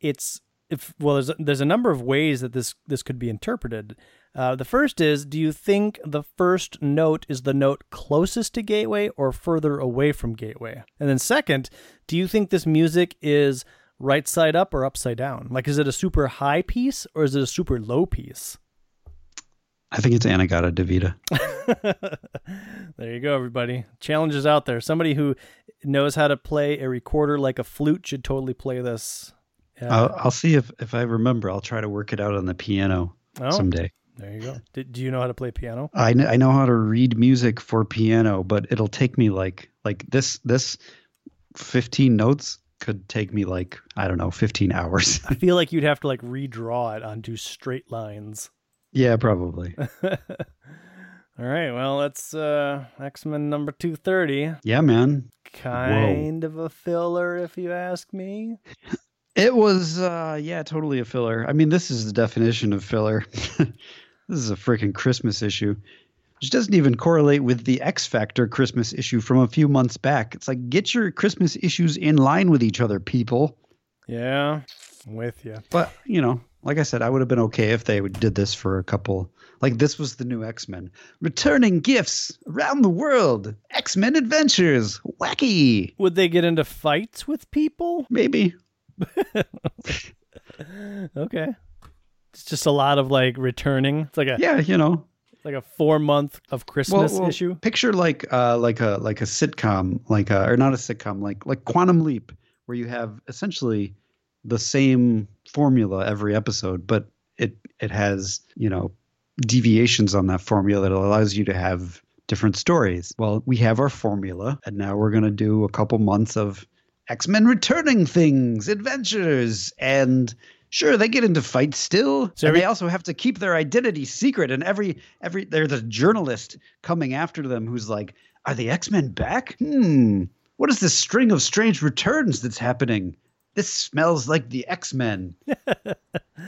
it's if well, there's there's a number of ways that this this could be interpreted. Uh, the first is, do you think the first note is the note closest to Gateway or further away from Gateway? And then second, do you think this music is right side up or upside down? Like, is it a super high piece or is it a super low piece? I think it's In-A-Gadda-Da-Vida. there you go, everybody. Challenges out there. Somebody who knows how to play a recorder like a flute should totally play this. Uh, I'll, I'll see if, if I remember. I'll try to work it out on the piano oh, someday. there you go. Do, do you know how to play piano? I, kn- I know how to read music for piano, but it'll take me like like this this 15 notes could take me like I don't know 15 hours. I feel like you'd have to like redraw it onto straight lines. Yeah, probably. All right, well, that's uh, X Men number 230. Yeah, man. Kind of a filler, if you ask me. It was uh yeah, totally a filler. I mean, this is the definition of filler. this is a freaking Christmas issue. Which doesn't even correlate with the X Factor Christmas issue from a few months back. It's like get your Christmas issues in line with each other, people. Yeah. I'm with you. But you know, like I said, I would have been okay if they did this for a couple. Like this was the new X Men, returning gifts around the world. X Men adventures, wacky. Would they get into fights with people? Maybe. Okay. It's just a lot of like returning. It's like a Yeah, you know. like a four month of Christmas issue. Picture like uh like a like a sitcom, like a or not a sitcom, like like Quantum Leap, where you have essentially the same formula every episode, but it it has you know deviations on that formula that allows you to have different stories. Well, we have our formula, and now we're gonna do a couple months of X Men returning things, adventures, and sure they get into fights still, So and they also have to keep their identity secret. And every every there's a journalist coming after them who's like, "Are the X Men back? Hmm, what is this string of strange returns that's happening?" This smells like the X Men. and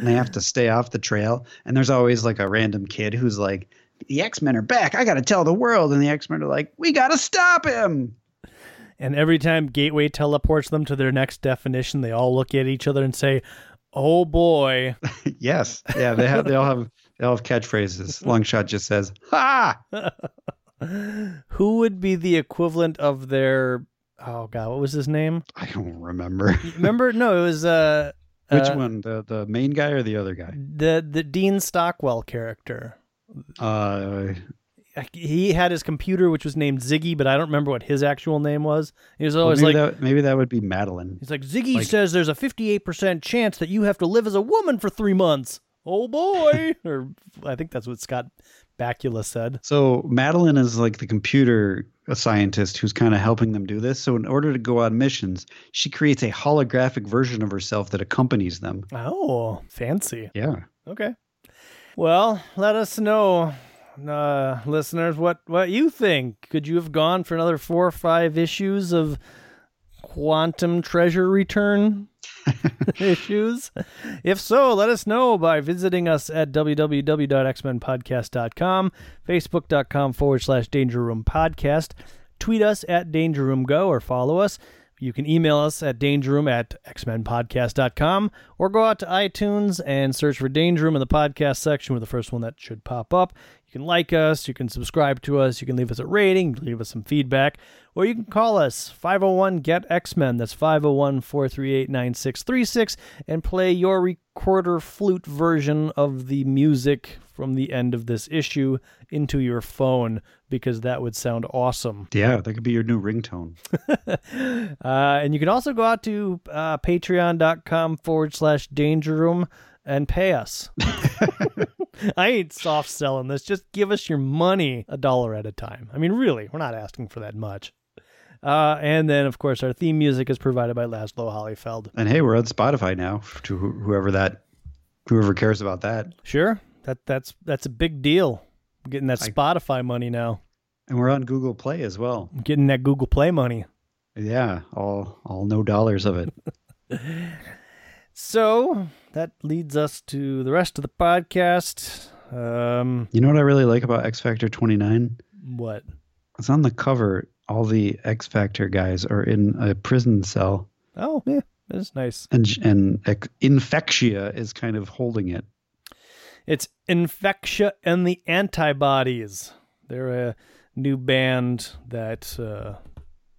they have to stay off the trail. And there's always like a random kid who's like, the X Men are back. I got to tell the world. And the X Men are like, we got to stop him. And every time Gateway teleports them to their next definition, they all look at each other and say, "Oh boy." yes. Yeah. They have, they all have, they all have catchphrases. Longshot just says, ha. Who would be the equivalent of their oh god, what was his name? I don't remember. Remember? No, it was uh Which uh, one? The, the main guy or the other guy? the the Dean Stockwell character. Uh, He had his computer which was named Ziggy, but I don't remember what his actual name was. He was well, always maybe, like that, maybe that would be Madelyne. he's like Ziggy like- says there's a 58% chance that you have to live as a woman for 3 months. Oh boy. or I think that's what Scott Bakula said. So Madelyne is like the computer scientist who's kind of helping them do this. So in order to go on missions, she creates a holographic version of herself that accompanies them. Oh, fancy. Yeah. Okay. Well, let us know, uh, listeners, what what you think. Could you have gone for another four or five issues of Quantum Treasure Return issues? If so, let us know by visiting us at www.xmenpodcast.com, facebook.com forward slash Danger Room Podcast. Tweet us at Danger Room Go or follow us. You can email us at dangerroom at xmenpodcast.com or go out to iTunes and search for Danger Room in the podcast section. We're the first one that should pop up. You can like us, you can subscribe to us, you can leave us a rating, leave us some feedback, or you can call us 501 GET X Men. That's 501 438 9636 and play your recorder flute version of the music from the end of this issue into your phone because that would sound awesome. Yeah, that could be your new ringtone. Uh, and you can also go out to uh, patreon.com forward slash danger room and pay us. I ain't soft selling this. Just give us your money a dollar at a time. I mean, really, we're not asking for that much. Uh, and then, of course, our theme music is provided by Lazlo Hollyfeld. And hey, we're on Spotify now. To wh- whoever that, whoever cares about that, Sure, that that's that's a big deal. Getting that I- Spotify money now. and we're on Google Play as well. I'm getting that Google Play money. Yeah, all all no dollars of it. So that leads us to the rest of the podcast. Um, You know what I really like about X Factor 29? what? It's on the cover. All the X Factor guys are in a prison cell, Oh, yeah, that's nice. and and Infectia is kind of holding it. It's Infectia and the Antibodies. They're a new band that uh,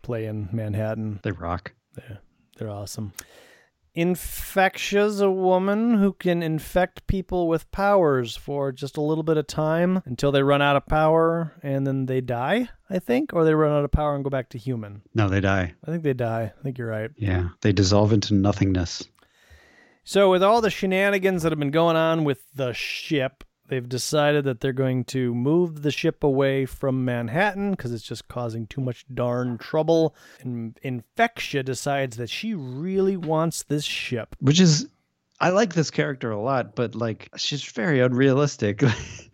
play in Manhattan. They rock. They're, they're awesome. Infectia's a woman who can infect people with powers for just a little bit of time until they run out of power and then they die, I think, or they run out of power and go back to human. No, they die. I think they die. I think you're right. Yeah, they dissolve into nothingness. So, with all the shenanigans that have been going on with the ship, they've decided that they're going to move the ship away from Manhattan because it's just causing too much darn trouble. And Infectia decides that she really wants this ship. Which is, I like this character a lot, but like she's very unrealistic.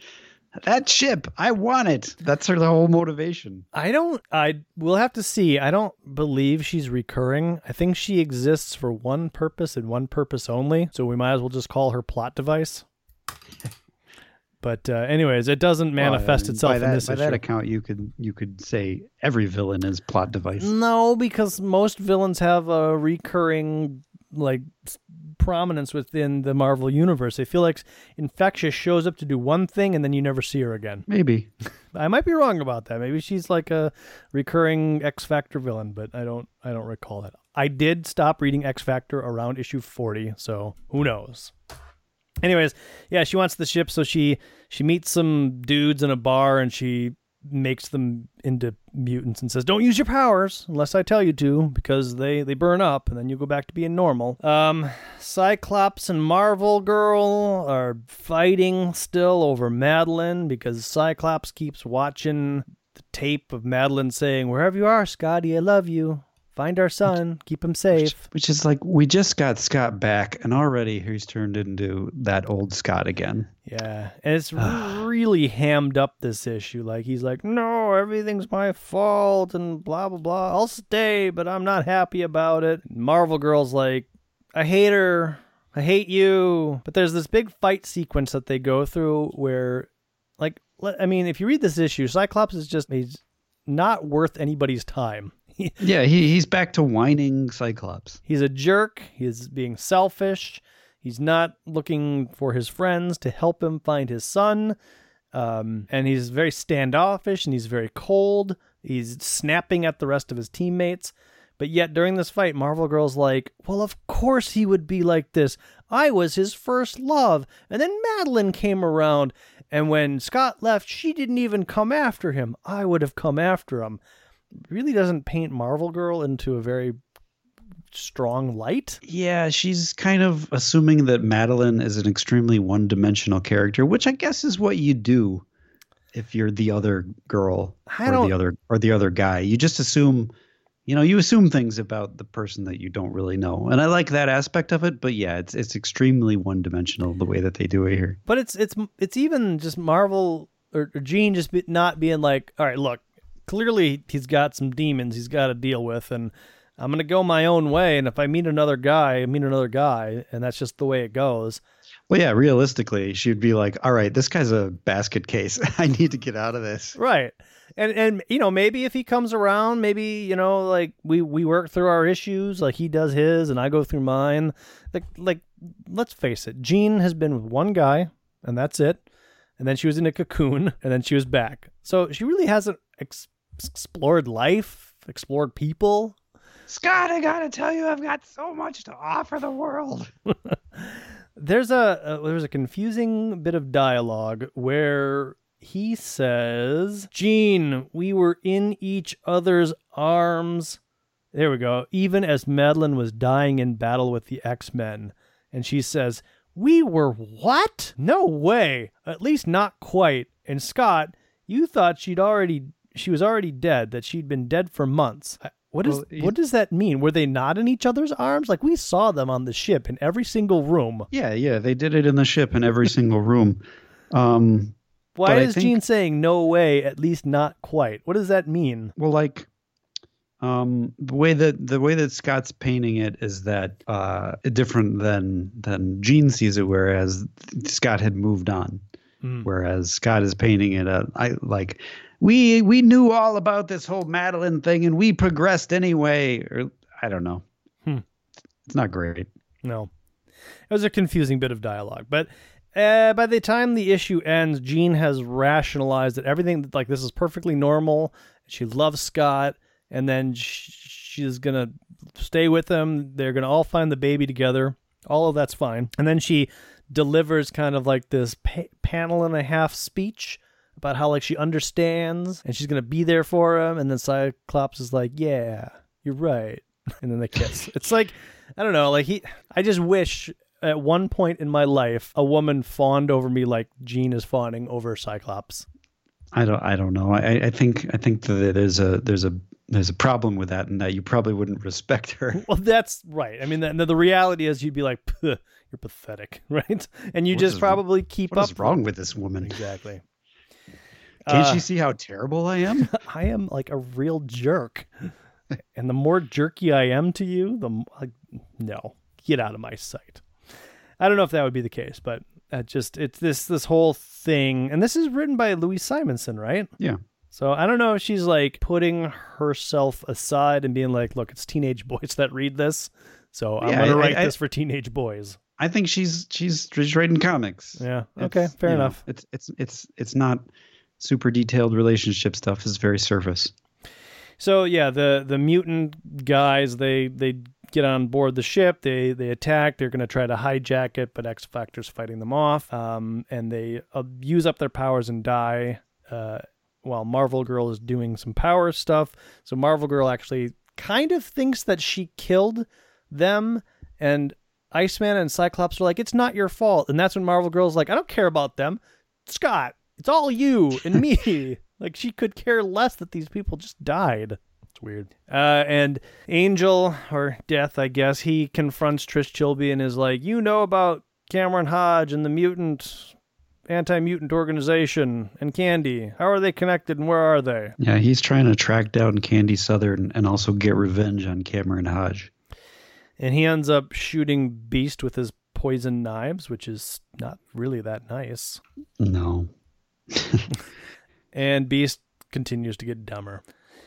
that ship, I want it. That's her whole motivation. I don't, I—we'll have to see. I don't believe she's recurring. I think she exists for one purpose and one purpose only. So, we might as well just call her plot device. But, uh, anyways, it doesn't manifest Well, itself by in that, this By issue. that account, you could you could say every villain is plot device. No, because most villains have a recurring like prominence within the Marvel universe. I feel like Infectious shows up to do one thing and then you never see her again. Maybe. I might be wrong about that. Maybe she's like a recurring X Factor villain, but I don't I don't recall that. I did stop reading X Factor around issue 40, so who knows. Anyways, yeah, she wants the ship so she she meets some dudes in a bar and she makes them into mutants and says, "Don't use your powers unless I tell you to, because they they burn up, and then you go back to being normal." Um, Cyclops and Marvel Girl are fighting still over Madelyne because Cyclops keeps watching the tape of Madelyne saying, "Wherever you are, Scotty, I love you." Find our son, keep him safe. Which is like we just got Scott back, and already he's turned into that old Scott again. Yeah, and it's really hammed up this issue. Like he's like, "No, everything's my fault," and blah blah blah. I'll stay, but I'm not happy about it. Marvel Girl's like, "I hate her. I hate you." But there's this big fight sequence that they go through where, like, I mean, if you read this issue, Cyclops is just he's not worth anybody's time. Yeah, he, he's back to whining Cyclops. He's a jerk. He's being selfish. He's not looking for his friends to help him find his son. Um, and he's very standoffish and he's very cold. He's snapping at the rest of his teammates. But yet, during this fight, Marvel Girl's like, Well, of course he would be like this. I was his first love. And then Madelyne came around. And when Scott left, she didn't even come after him. I would have come after him really doesn't paint Marvel Girl into a very strong light. Yeah, she's kind of assuming that Madelyne is an extremely one-dimensional character, which I guess is what you do if you're the other girl or the other or the other guy. You just assume you know, you assume things about the person that you don't really know. And I like that aspect of it, but yeah, it's it's extremely one-dimensional the way that they do it here. But it's it's it's even just Marvel or, or Jean just be, not being like, all right, look, clearly he's got some demons he's got to deal with, and I'm gonna go my own way. And if I meet another guy, I meet another guy, and that's just the way it goes. Well, yeah, realistically, she'd be like, "All right, this guy's a basket case. I need to get out of this." Right. And and you know, maybe if he comes around, maybe, you know, like we we work through our issues, like he does his and I go through mine. Like like let's face it, Jean has been with one guy and that's it. And then she was in a cocoon and then she was back. So she really hasn't ex- explored life, explored people. Scott, I gotta tell you, I've got so much to offer the world. There's a, a there's a confusing bit of dialogue where he says, "Jean, we were in each other's arms." There we go. Even as Madelyne was dying in battle with the X-Men, and she says, "We were what? No way. At least not quite." And Scott, you thought she'd already she was already dead, that she'd been dead for months. What is Well, he- what does that mean? Were they not in each other's arms? Like we saw them on the ship in every single room. Yeah, yeah, they did it in the ship in every single room. Um, Why is think- Jean saying no way, at least not quite? What does that mean? well, like, um, the way that the way that Scott's painting it is that uh, different than than Jean sees it, whereas Scott had moved on. Hmm. Whereas Scott is painting it, uh, I like we we knew all about this whole Madelyne thing, and we progressed anyway. Or I don't know. Hmm. It's not great. No. It was a confusing bit of dialogue. But uh, by the time the issue ends, Jean has rationalized that everything, like, this is perfectly normal. She loves Scott. And then sh- she's going to stay with him. They're going to all find the baby together. All of that's fine. And then she delivers kind of like this pa- panel and a half speech about how, like, she understands and she's going to be there for him. And then Cyclops is like, yeah, you're right. And then they kiss. it's like, I don't know. Like he, I just wish at one point in my life a woman fawned over me like Jean is fawning over Cyclops. I don't. I don't know. I, I think. I think that there's a there's a there's a problem with that, and that you probably wouldn't respect her. Well, that's right. I mean, the, the reality is you'd be like, you're pathetic, right? And you What just is- probably keep What up. What's wrong with this woman? Exactly. Can't Uh, she see how terrible I am? I am like a real jerk. and the more jerky I am to you, the like, no, get out of my sight. I don't know if that would be the case, but uh, just it's this this whole thing, and this is written by Louise Simonson, right? Yeah. So I don't know if she's like putting herself aside and being like, "Look, it's teenage boys that read this, So I'm Yeah, gonna I- write I- this for teenage boys. I think she's she's she's writing comics. Yeah. It's, Okay. Fair you know, enough. it's it's it's it's not super detailed relationship stuff. is very surface. So yeah, the the mutant guys they they get on board the ship. They they attack. They're going to try to hijack it, but X Factor's fighting them off. Um, and they uh, use up their powers and die. Uh, while Marvel Girl is doing some power stuff. So Marvel Girl actually kind of thinks that she killed them, and Iceman and Cyclops are like, "It's not your fault." And that's when Marvel Girl's like, "I don't care about them, Scott. It's all you and me." like she could care less that these people just died. It's weird. Uh, and Angel or Death, I guess, he confronts Trish Tilby and is like, "You know about Cameron Hodge and the mutant." Anti-mutant organization and Candy. How are they connected and where are they? Yeah, he's trying to track down Candy Southern and also get revenge on Cameron Hodge. And he ends up shooting Beast with his poison knives, which is not really that nice. No. And Beast continues to get dumber.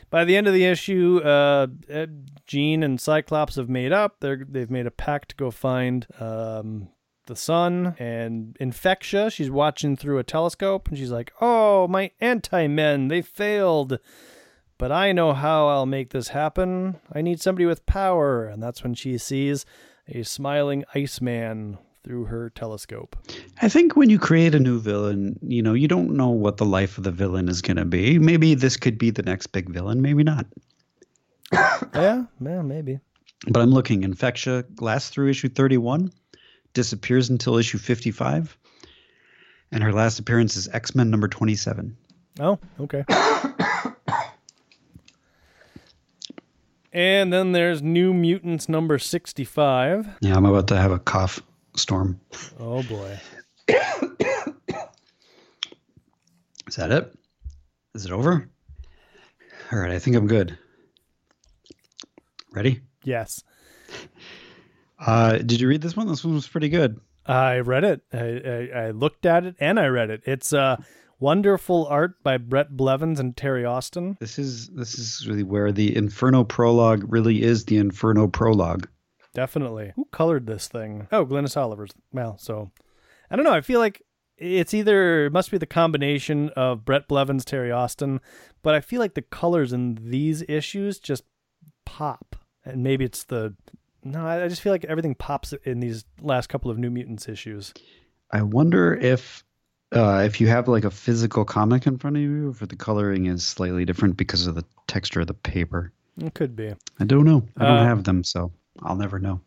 By the end of the issue, uh, Jean and Cyclops have made up. They're, they've made a pact to go find um, the son. And Infectia, she's watching through a telescope, and she's like, "Oh, my anti-men, they failed." But I know how I'll make this happen. I need somebody with power. And that's when she sees a smiling Iceman through her telescope. I think when you create a new villain, you know, you don't know what the life of the villain is going to be. Maybe this could be the next big villain, maybe not. yeah, yeah, maybe. But I'm looking. Infectia lasts through issue 31, disappears until issue 55, and her last appearance is X Men number 27. Oh, okay. and then there's New Mutants number 65. Yeah, I'm about to have a cough storm. Oh boy. Is that it? Is it over? All right, I think I'm good. Ready? Yes. Uh, did you read this one? This one was pretty good. I read it. I, I, I looked at it and I read it. It's uh, wonderful art by Bret Blevins and Terry Austin. This is this is really where the Inferno prologue really is the Inferno prologue. Definitely. Who colored this thing? Oh, Glynis Oliver's. Well, so I don't know. I feel like it's either it must be the combination of Bret Blevins, Terry Austin, but I feel like the colors in these issues just pop. And maybe it's the no, I I just feel like everything pops in these last couple of New Mutants issues. I wonder if uh, if you have like a physical comic in front of you, if the coloring is slightly different because of the texture of the paper. It could be. I don't know. I don't Uh, have them, so I'll never know.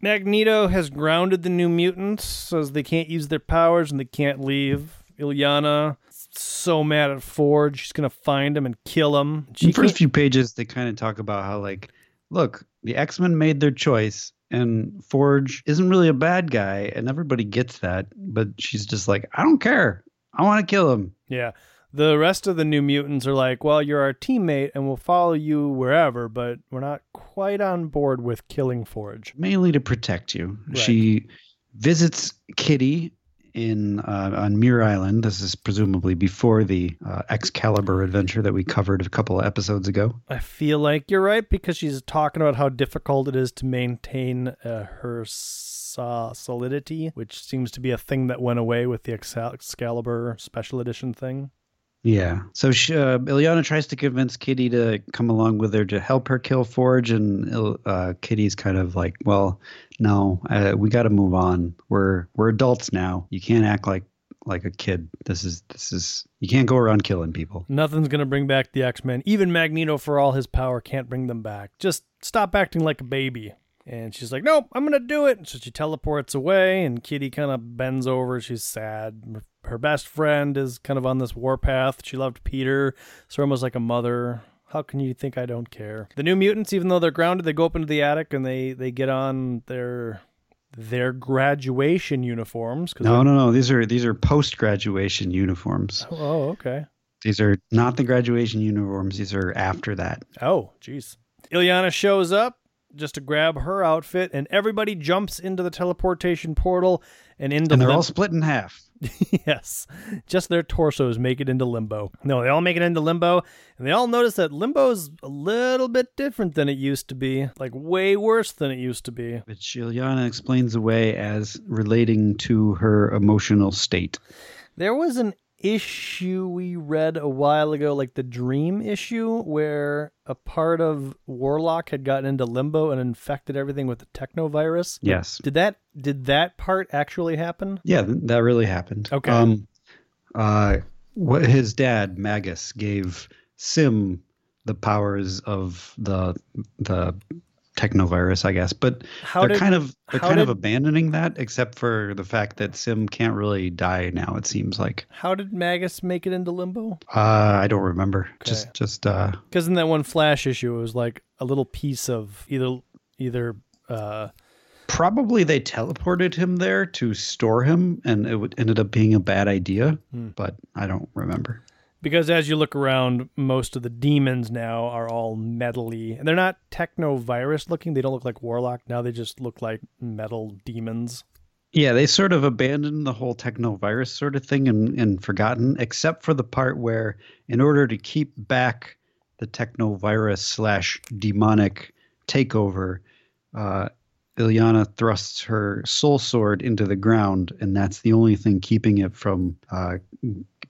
Magneto has grounded the New Mutants, says they can't use their powers and they can't leave. Illyana so mad at Forge, she's gonna find him and kill him. In She the first few pages, they kind of talk about how like, look, the X Men made their choice, and Forge isn't really a bad guy, and everybody gets that. But she's just like, I don't care. I want to kill him. Yeah. The rest of the new mutants are like, well, you're our teammate and we'll follow you wherever, but we're not quite on board with killing Forge. mainly to protect you. Right. She visits Kitty in uh, on Muir Island. This is presumably before the uh, Excalibur adventure that we covered a couple of episodes ago. I feel like you're right because she's talking about how difficult it is to maintain uh, her so- solidity, which seems to be a thing that went away with the Excal- Excalibur special edition thing. Yeah. So she, uh, tries to convince Kitty to come along with her to help her kill Forge, and uh, Kitty's kind of like, "Well, no, uh, we got to move on. We're we're adults now. You can't act like like a kid. This is this is you can't go around killing people." Nothing's to bring back the X Men. Even Magneto, for all his power, can't bring them back. Just stop acting like a baby. And she's like, nope, I'm to do it. So she teleports away, and Kitty kind of bends over. She's sad. Her best friend is kind of on this warpath. She loved Peter, so almost like a mother. How can you think I don't care? The new mutants, even though they're grounded, they go up into the attic and they, they get on their their graduation uniforms. 'cause No, no, no. These are these are post graduation uniforms. Oh, okay. These are not the graduation uniforms. These are after that. Oh, jeez. Illyana shows up just to grab her outfit, and everybody jumps into the teleportation portal, and into And they're lim- all split in half. yes, just their torsos make it into limbo. No, they all make it into limbo, and they all notice that limbo's a little bit different than it used to be, like way worse than it used to be. Which Illyana explains away as relating to her emotional state. There was an issue we read a while ago, like the dream issue, where a part of Warlock had gotten into limbo and infected everything with the technovirus. Yes. Did that did that part actually happen? Yeah, that really happened. Okay. Um, uh, what his dad Magus gave S'ym the powers of the the technovirus, I guess, but How they're did kind of they're kind of abandoning that, except for the fact that S'ym can't really die now. It seems like how did Magus make it into limbo? uh, I don't remember. Okay. Just just uh, Because in that one Flash issue, it was like a little piece of either either. Uh, probably they teleported him there to store him, and it would, ended up being a bad idea. Hmm. But I don't remember. Because as you look around, most of the demons now are all metally, and they're not techno virus looking. They don't look like Warlock now. They just look like metal demons. Yeah, they sort of abandoned the whole technovirus sort of thing and, and forgotten, except for the part where, in order to keep back the technovirus slash demonic takeover, uh, Illyana thrusts her soul sword into the ground, and that's the only thing keeping it from uh,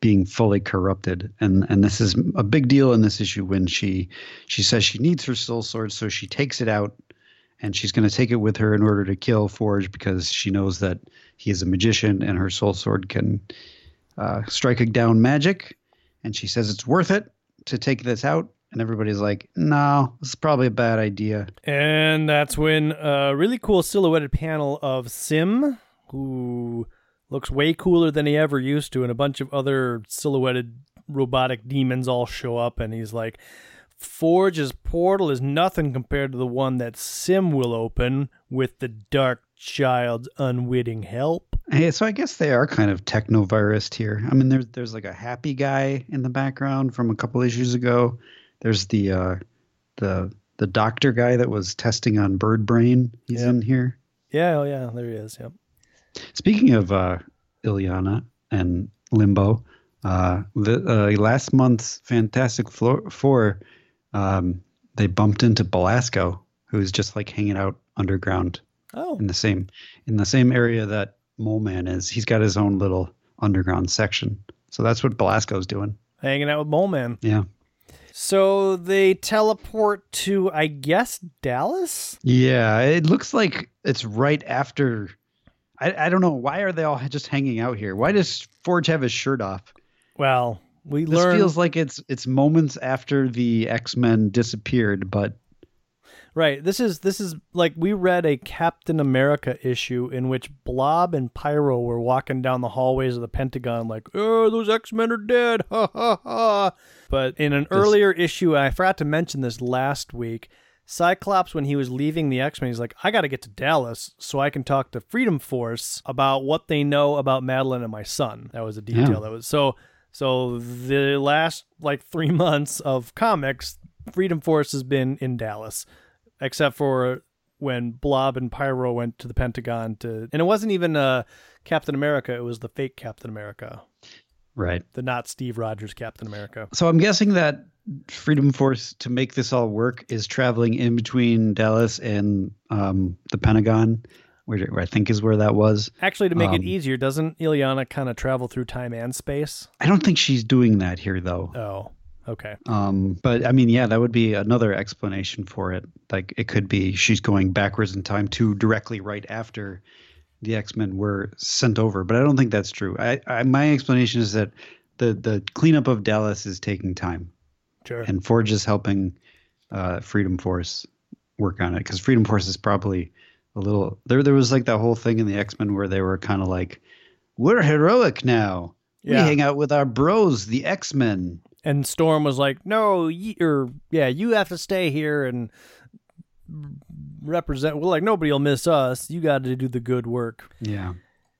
being fully corrupted. And and this is a big deal in this issue when she she says she needs her soul sword, so she takes it out and she's going to take it with her in order to kill Forge because she knows that he is a magician and her soul sword can uh, strike down magic. And she says it's worth it to take this out. And everybody's like, no, this is probably a bad idea. And that's when a really cool silhouetted panel of S'ym, who looks way cooler than he ever used to, and a bunch of other silhouetted robotic demons all show up, and he's like, Forge's portal is nothing compared to the one that S'ym will open with the Dark Child's unwitting help. Hey, so I guess they are kind of technovirus here. I mean, there's there's like a happy guy in the background from a couple issues ago. There's the uh, the the doctor guy that was testing on Bird Brain. He's Yep. in here. Yeah, oh yeah, there he is. Yep. Speaking of uh, Illyana and Limbo, uh, the uh, last month's Fantastic Four, um, they bumped into Belasco, who's just like hanging out underground Oh, in the same in the same area that Mole Man is. He's got his own little underground section. So that's what Belasco's doing. hanging out with Mole Man. Yeah. So they teleport to, I guess, Dallas. Yeah. It looks like it's right after. I, I don't know. Why are they all just hanging out here? Why does Forge have his shirt off? Well, we This learn feels like it's it's moments after the X Men disappeared, but right. This is this is like we read a Captain America issue in which Blob and Pyro were walking down the hallways of the Pentagon, like, "Oh, those X Men are dead!" Ha ha ha. But in an earlier issue, I forgot to mention this last week. Cyclops, when he was leaving the X Men, he's like, I got to get to Dallas so I can talk to Freedom Force about what they know about Madelyne and my son. That was a detail Yeah. that was so. So the last like three months of comics, Freedom Force has been in Dallas, except for when Blob and Pyro went to the Pentagon to, and it wasn't even uh, Captain America; it was the fake Captain America, right. the not Steve Rogers Captain America. So I'm guessing that Freedom Force to make this all work is traveling in between Dallas and um, the Pentagon, where, where I think is where that was. Actually, to make it Um, easier, doesn't Illyana kind of travel through time and space? I don't think she's doing that here though. Oh, okay. Um, but I mean, yeah, that would be another explanation for it. Like it could be she's going backwards in time to directly right after the X Men were sent over. But I don't think that's true. I, I my explanation is that the the cleanup of Dallas is taking time, Sure. and Forge is helping uh, Freedom Force work on it because Freedom Force is probably a little there. There was like that whole thing in the X Men where they were kind of like, "We're heroic now. We hang out with our bros, the X Men." And Storm was like, "No, you, or yeah, you have to stay here and represent. Well, like nobody will miss us. You got to do the good work." Yeah.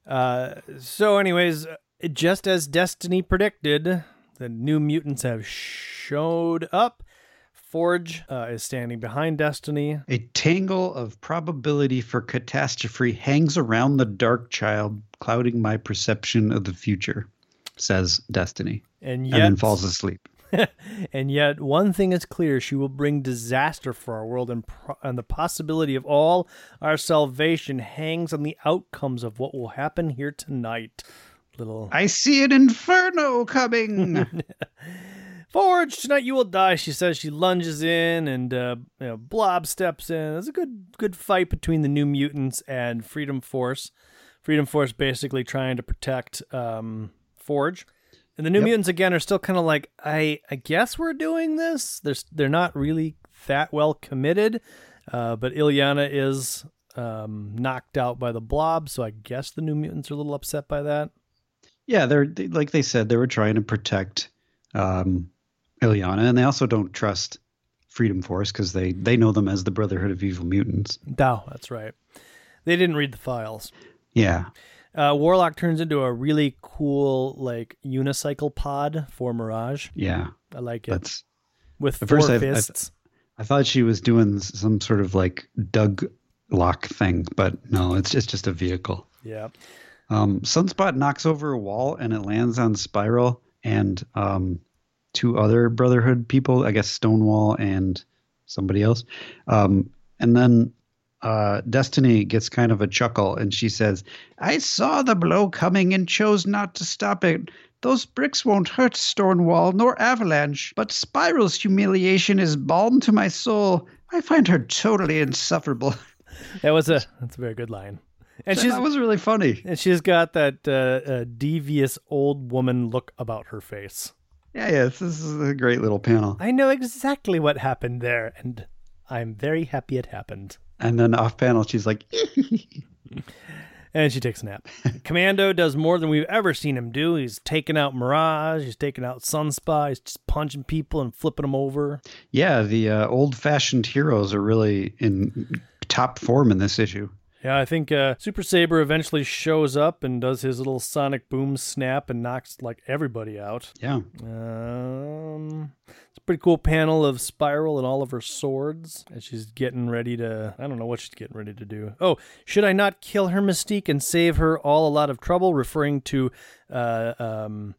Uh, so, anyways, just as Destiny predicted, the new mutants have showed up. Forge uh, is standing behind Destiny. A tangle of probability for catastrophe hangs around the dark child, clouding my perception of the future, says Destiny. And and then falls asleep. and yet, one thing is clear: she will bring disaster for our world, and, pro- and the possibility of all our salvation hangs on the outcomes of what will happen here tonight. Little I see an inferno coming. Forge, tonight you will die. She says. She lunges in, and uh, you know, Blob steps in. There's a good, good fight between the New Mutants and Freedom Force. Freedom Force basically trying to protect um, Forge, and the New Yep. Mutants again are still kind of like, I, I guess we're doing this. They're they're not really that well committed, uh, but Illyana is um, knocked out by the Blob, so I guess the New Mutants are a little upset by that. Yeah, they're they, like they said they were trying to protect um, Illyana, and they also don't trust Freedom Force because they they know them as the Brotherhood of Evil Mutants. Dow, that's right. They didn't read the files. Yeah, Uh, Warlock turns into a really cool like unicycle pod for Mirage. yeah. I like it That's with four first I- I- fists. I thought she was doing some sort of like Doug lock thing, but no, it's just just a vehicle. yeah, Um, Sunspot knocks over a wall and it lands on Spiral and um, two other Brotherhood people, I guess Stonewall and somebody else. Um, and then uh, Destiny gets kind of a chuckle and she says, I saw the blow coming and chose not to stop it. Those bricks won't hurt Stonewall nor Avalanche, but Spiral's humiliation is balm to my soul. I find her totally insufferable. that was a that's a very good line. And she's that was really funny. and she's got that uh, uh, devious old woman look about her face. Yeah, yeah, this is a great little panel. I know exactly what happened there, and I'm very happy it happened. And then off panel, she's like, And she takes a nap. Commando does more than we've ever seen him do. He's taking out Mirage. He's taking out Sunspot. He's just punching people and flipping them over. yeah, the uh, old fashioned heroes are really in top form in this issue. Yeah, I think uh, Super Sabre eventually shows up and does his little sonic boom snap and knocks like everybody out. Yeah. Um, it's a pretty cool panel of Spiral and all of her swords as she's getting ready to. I don't know what she's getting ready to do. Oh, should I not kill her Mystique and save her all a lot of trouble? Referring to uh, um,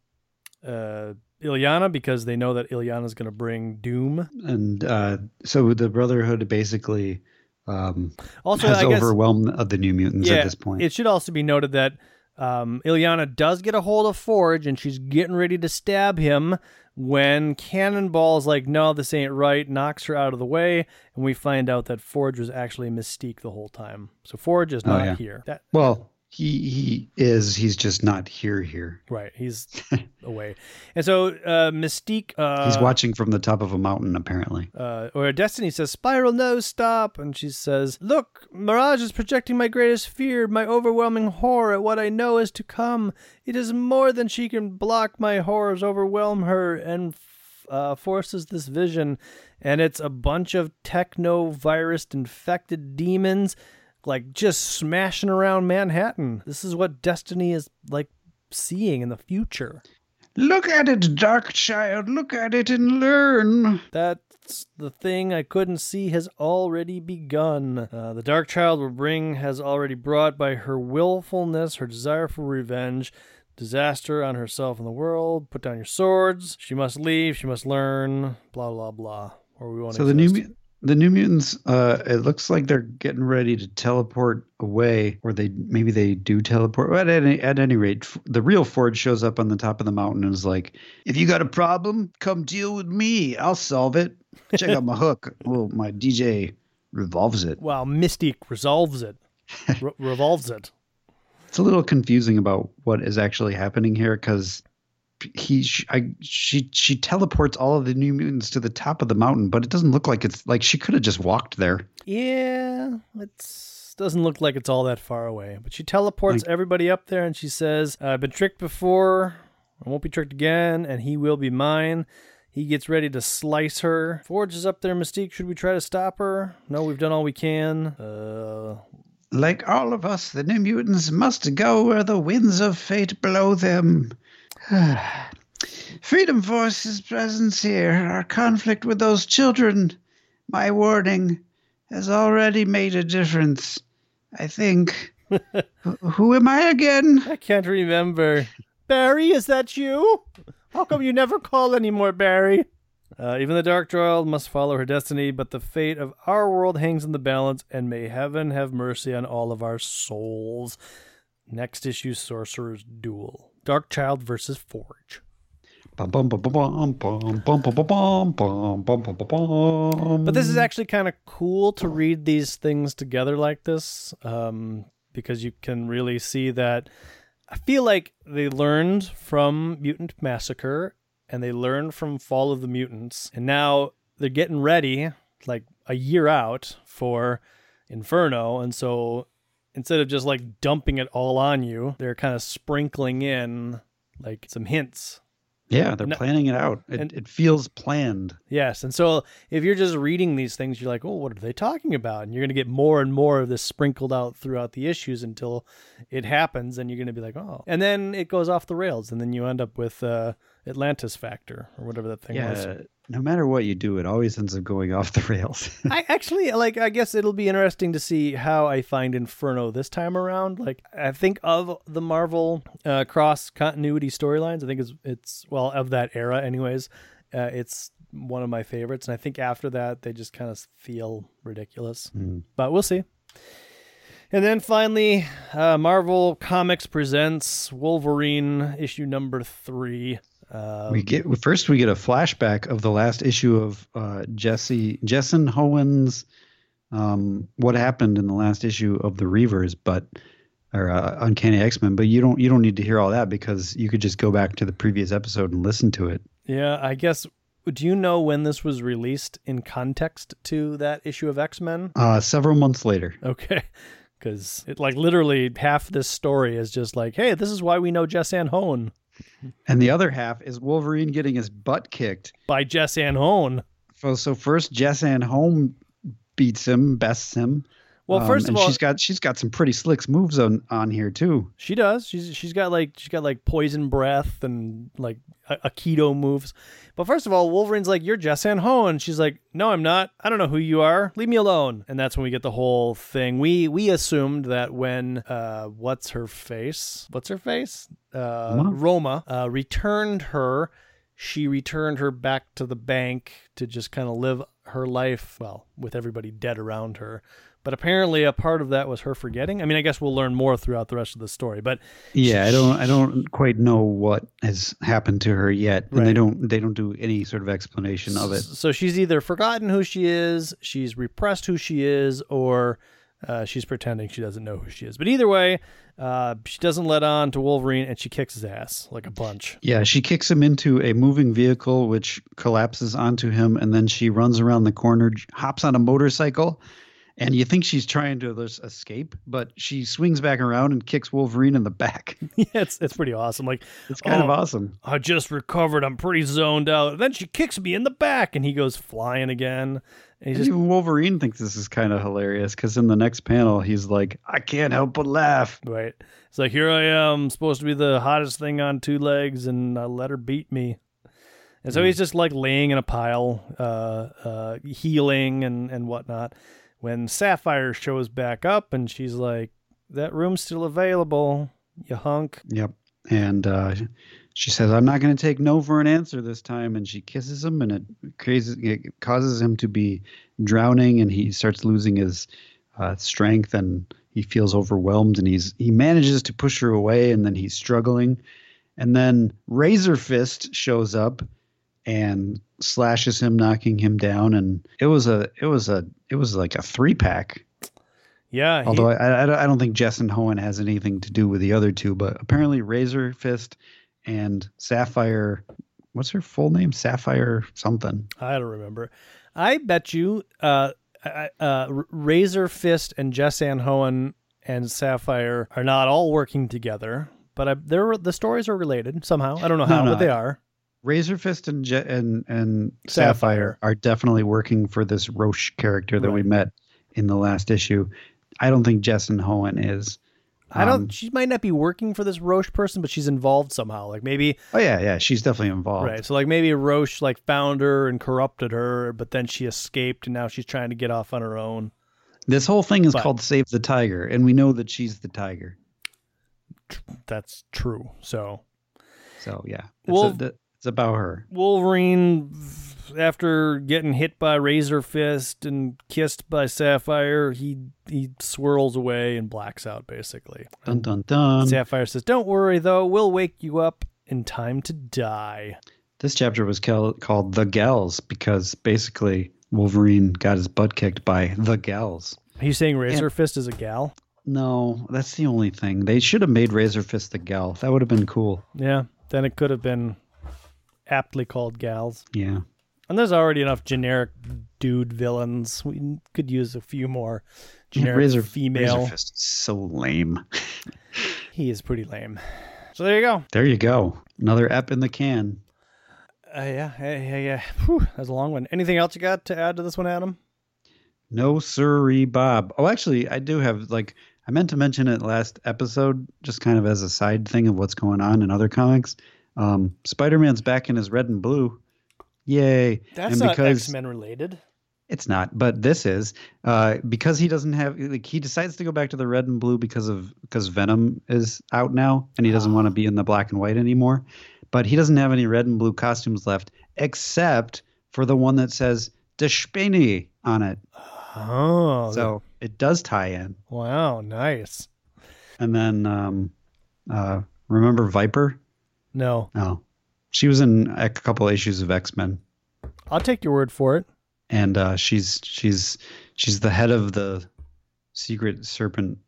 uh, Illyana because they know that Illyana's going to bring doom. And uh, so the Brotherhood basically um, Also, has I guess overwhelmed of the New Mutants yeah, at this point. It should also be noted that um, Illyana does get a hold of Forge and she's getting ready to stab him when Cannonball is like, no, this ain't right, knocks her out of the way, and we find out that Forge was actually Mystique the whole time. So Forge is Oh, not yeah. here. That well, he he is. He's just not here. Here. right, he's away. And so uh, Mystique, uh, He's watching from the top of a mountain, apparently. uh, or Destiny says, Spiral, no, stop. And she says, Look, Mirage is projecting my greatest fear, my overwhelming horror at what I know is to come. It is more than she can block my horrors, overwhelm her, and uh, forces this vision. And it's a bunch of techno virus infected demons, like just smashing around Manhattan. This is what Destiny is like seeing in the future. Look at it, Dark Child. Look at it and learn. That's the thing I couldn't see has already begun. Uh, the Dark Child will bring has already brought by her willfulness, her desire for revenge, disaster on herself and the world. Put down your swords. She must leave. She must learn. Blah blah blah. Or we won't. So the new exist. The New Mutants, uh, it looks like they're getting ready to teleport away, or they maybe they do teleport. But at any at any rate, the real Forge shows up on the top of the mountain and is like, "If you got a problem, come deal with me. I'll solve it. Check out my hook. Well, my DJ revolves it. Well, Mystique resolves it. Re- revolves it. It's a little confusing about what is actually happening here because." He, sh I, she, she teleports all of the New Mutants to the top of the mountain, but it doesn't look like it's like she could have just walked there. Yeah, it's doesn't look like it's all that far away. But she teleports everybody up there and she says, I've been tricked before. I won't be tricked again, and he will be mine. He gets ready to slice her. Forge is up there, Mystique. Should we try to stop her? No, we've done all we can. Uh, Like all of us, the New Mutants must go where the winds of fate blow them. Freedom Force's presence here, our conflict with those children, my warning, has already made a difference. I think. Who am I again? I can't remember. Barry, is that you? How come you never call anymore, Barry? Uh, even the Dark Droid must follow her destiny, but the fate of our world hangs in the balance, and may heaven have mercy on all of our souls. Next issue Sorcerer's Duel Dark Child versus Forge. But this is actually kind of cool to read these things together like this um, because you can really see that. I feel like they learned from Mutant Massacre and they learned from Fall of the Mutants, and now they're getting ready, like a year out, for Inferno. And so instead of just like dumping it all on you, they're kind of sprinkling in like some hints. Yeah, they're planning it out. It, and, it feels planned. Yes. And so if you're just reading these things, you're like, oh, what are they talking about? And you're going to get more and more of this sprinkled out throughout the issues until it happens. And you're going to be like, oh. And then it goes off the rails. And then you end up with uh, Atlantis Factor or whatever that thing yeah, was no matter what you do, it always ends up going off the rails. I actually like. I guess it'll be interesting to see how I find Inferno this time around. Like, I think of the Marvel uh, cross continuity storylines. I think it's it's well of that era, anyways. Uh, it's one of my favorites, and I think after that they just kind of feel ridiculous. Mm. But we'll see. And then finally, uh, Marvel Comics presents Wolverine issue number three. Um, we get first we get a flashback of the last issue of uh, Jesse Jessan Hoan's um, what happened in the last issue of the Reavers, but or uh, Uncanny X Men. But you don't you don't need to hear all that because you could just go back to the previous episode and listen to it. Yeah, I guess. Do you know when this was released in context to that issue of X Men? Uh, several months later. Okay. Because it like literally half this story is just like, hey, this is why we know Jessan Hoan. And the other half is Wolverine getting his butt kicked by Jessan Hoan. So, so first Jessan Hoan beats him, bests him. Well, um, first of all, she's got she's got some pretty slick moves on on here too. She does. She's she's got like she's got like poison breath and like Aikido moves. But first of all, Wolverine's like, "You're Jessanne Ho," and she's like, "No, I'm not. I don't know who you are. Leave me alone." And that's when we get the whole thing. We we assumed that when uh, what's her face? What's her face? Uh, Roma, Roma uh, returned her. She returned her back to the bank to just kind of live her life, well, with everybody dead around her. But apparently, a part of that was her forgetting. I mean, I guess we'll learn more throughout the rest of the story. But yeah, I don't, I don't quite know what has happened to her yet, and right. they don't, they don't do any sort of explanation of it. So she's either forgotten who she is, she's repressed who she is, or uh, she's pretending she doesn't know who she is. But either way, uh, she doesn't let on to Wolverine, and she kicks his ass like a bunch. Yeah, she kicks him into a moving vehicle, which collapses onto him, and then she runs around the corner, hops on a motorcycle and you think she's trying to escape, but she swings back around and kicks Wolverine in the back. yeah, it's it's pretty awesome. Like it's kind oh, of awesome. I just recovered. I'm pretty zoned out. Then she kicks me in the back, and he goes flying again. And just, even Wolverine thinks this is kind of hilarious because in the next panel he's like, "I can't help but laugh." Right. It's like here I am, supposed to be the hottest thing on two legs, and I let her beat me. And so mm. he's just like laying in a pile, uh, uh, healing and and whatnot when Sapphire shows back up and she's like, "That room's still available, you hunk." Yep. And uh, she says, "I'm not going to take no for an answer this time." And she kisses him, and it causes it causes him to be drowning, and he starts losing his uh, strength, and he feels overwhelmed, and he's he manages to push her away, and then he's struggling, and then Razor Fist shows up and slashes him, knocking him down, and it was a it was a it was like a three pack. Yeah. Although he, I, I don't think Jessan Hoan has anything to do with the other two, but apparently Razor Fist and Sapphire, what's her full name? Sapphire something. I don't remember. I bet you, uh, uh, Razor Fist and Jessan Hoan and Sapphire are not all working together, but I, they're the stories are related somehow. I don't know how, no, no, but they are. Razor Fist and Je- and and Sapphire. Sapphire are definitely working for this Roche character that right. we met in the last issue. I don't think Jessan Hoan is. I don't. Um, she might not be working for this Roche person, but she's involved somehow. Like maybe Oh yeah, yeah, she's definitely involved. right. So like maybe Roche like found her and corrupted her, but then she escaped and now she's trying to get off on her own. This whole thing is But- called Save the Tiger, and we know that she's the tiger. That's true. So So yeah, it's, Well- a, it's about her. Wolverine, after getting hit by Razor Fist and kissed by Sapphire, he he swirls away and blacks out basically. Dun dun dun. Sapphire says, "Don't worry though, we'll wake you up in time to die." This chapter was cal- called The Gals because basically Wolverine got his butt kicked by the gals. Are you saying Razor Fist is a gal? No, that's the only thing. They should have made Razor Fist the gal. That would have been cool. Yeah, then it could have been aptly called gals. Yeah. And there's already enough generic dude villains. We could use a few more generic Razor female. Razor Fist is so lame. He is pretty lame. So there you go. There you go. Another ep in the can. Uh, yeah, yeah, yeah, yeah. Whew, that was a long one. Anything else you got to add to this one, Adam? No sirree, Bob. Oh, actually, I do have like I meant to mention it last episode, just kind of as a side thing of what's going on in other comics. Um, Spider-Man's back in his red and blue. Yay! That's and not because X Men related. it's not, but this is uh, because he doesn't have like he decides to go back to the red and blue because of because Venom is out now and he doesn't want to be in the black and white anymore. But he doesn't have any red and blue costumes left except for the one that says Despeni on it. Oh, So it does tie in. wow, nice. And then um, uh, remember Viper? No, No. she was in a couple issues of X Men, I'll take your word for it. and uh, she's she's she's the head of the Secret Serpent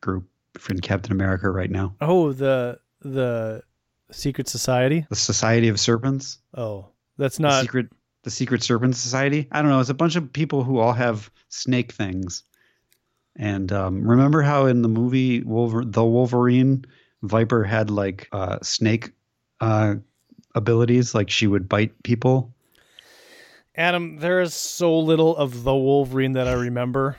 group in Captain America right now. Oh, the the Secret Society. The Society of Serpents, Oh, that's the not. secret the Secret Serpent Society. I don't know. It's a bunch of people who all have snake things. And um, remember how in the movie Wolver- the Wolverine, Viper had like uh, snake uh, abilities, like she would bite people. Adam, there is so little of the Wolverine that I remember.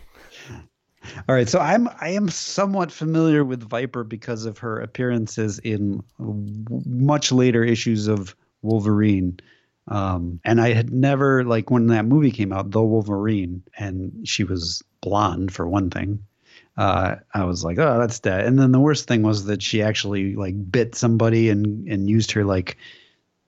All right, so I'm I am somewhat familiar with Viper because of her appearances in much later issues of Wolverine. Um, and I had never like when that movie came out, The Wolverine, and she was blonde for one thing. Uh, I was like, oh, that's that. And then the worst thing was that she actually like bit somebody and and used her like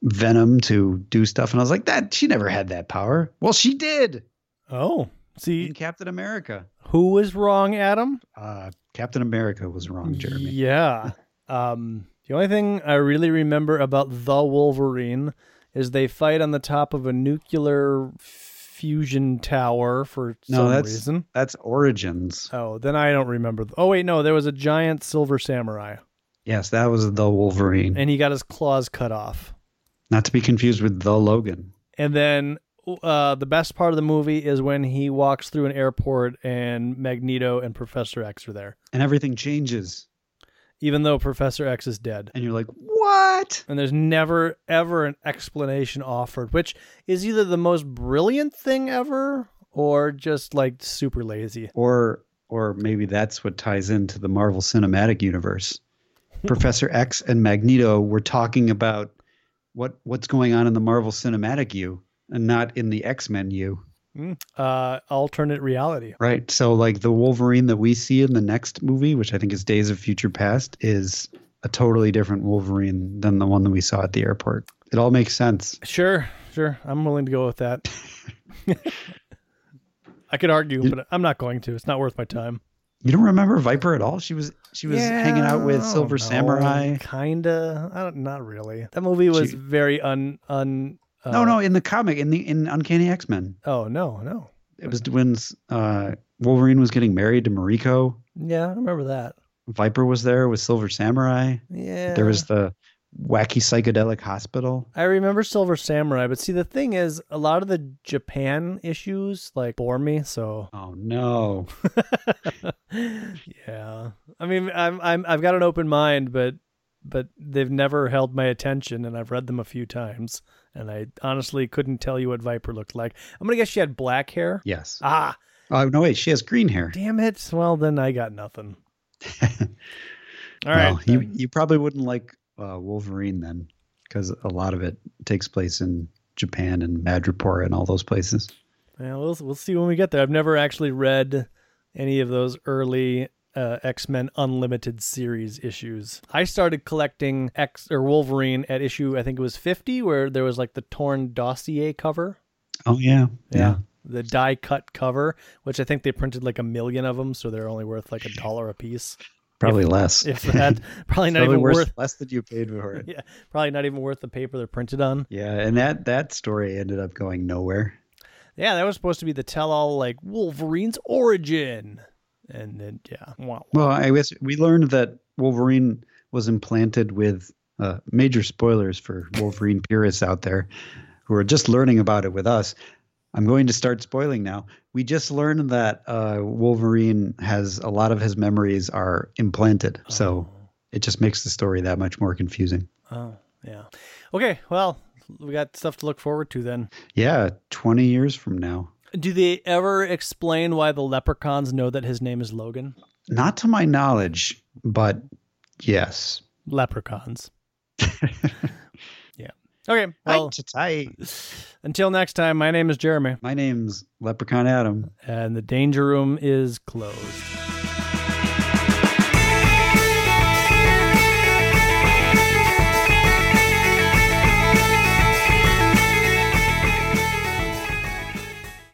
venom to do stuff. And I was like, that she never had that power. Well, she did Oh, see, in Captain America. who was wrong, Adam? Uh, Captain America was wrong, Jeremy. Yeah. Um, the only thing I really remember about the Wolverine is they fight on the top of a nuclear fusion tower for No, some that's- reason. That's Origins. Oh, then I don't remember. Oh wait, no, there was a giant silver samurai, Yes, that was the Wolverine. and he got his claws cut off. Not to be confused with the Logan. And then uh, the best part of the movie is when he walks through an airport and Magneto and Professor X are there, And everything changes. Even though Professor X is dead. And you're like, what? And there's never, ever an explanation offered, which is either the most brilliant thing ever or just like super lazy. Or or maybe that's what ties into the Marvel Cinematic Universe. Professor X and Magneto were talking about what what's going on in the Marvel Cinematic U and not in the X-Men U. Uh, alternate reality. Right. So like the Wolverine that we see in the next movie, which I think is Days of Future Past, is a totally different Wolverine than the one that we saw at the airport. It all makes sense. Sure, sure. I'm willing to go with that. I could argue, but I'm not going to. It's not worth my time. You don't remember Viper at all? She was she was hanging out with Silver know. Samurai. Kinda. I don't, not really. That movie was She- very un un. Uh, no, no, in the comic, in the in Uncanny X Men, Oh no, no. it was when uh, Wolverine was getting married to Mariko. Yeah, I remember that. Viper was there with Silver Samurai. Yeah. There was the wacky psychedelic hospital. I remember Silver Samurai, but see, the thing is, a lot of the Japan issues like bore me. So Oh no! yeah, I mean, I'm I'm I've got an open mind, but but they've never held my attention, and I've read them a few times, and I honestly couldn't tell you what Viper looked like. I'm gonna guess she had black hair. Yes. Ah, Oh no! Wait, she has green hair. damn it! Well, then I got nothing. All right. well, you you probably wouldn't like uh, Wolverine then, because a lot of it takes place in Japan and Madripoor and all those places. Yeah, we'll we'll see when we get there. I've never actually read any of those early uh, X Men Unlimited series issues. I started collecting X or Wolverine at issue I think it was fifty, where there was like the torn dossier cover. Oh yeah, Yeah. The die cut cover, which I think they printed like a million of them, so they're only worth like a dollar a piece. probably less. If that, probably not Probably even worth, worth. less than you paid for it. Yeah, probably not even worth the paper they're printed on. Yeah, and that that story ended up going nowhere. Yeah, that was supposed to be the tell-all, like Wolverine's origin, and then yeah, wow. Well, I guess we learned that Wolverine was implanted with uh, major spoilers for Wolverine purists out there who are just learning about it with us. I'm going to start spoiling now. We just learned that uh, Wolverine has a lot of his memories are implanted, so it just makes the story that much more confusing. Oh, yeah. Okay, well, we got stuff to look forward to then. Yeah, 20 years from now. Do they ever explain why the leprechauns know that his name is Logan? Not to my knowledge, but yes. Leprechauns. yeah. Okay, well, Well, until next time, my name is Jeremy, my name's Leprechaun Adam. and the danger room is closed.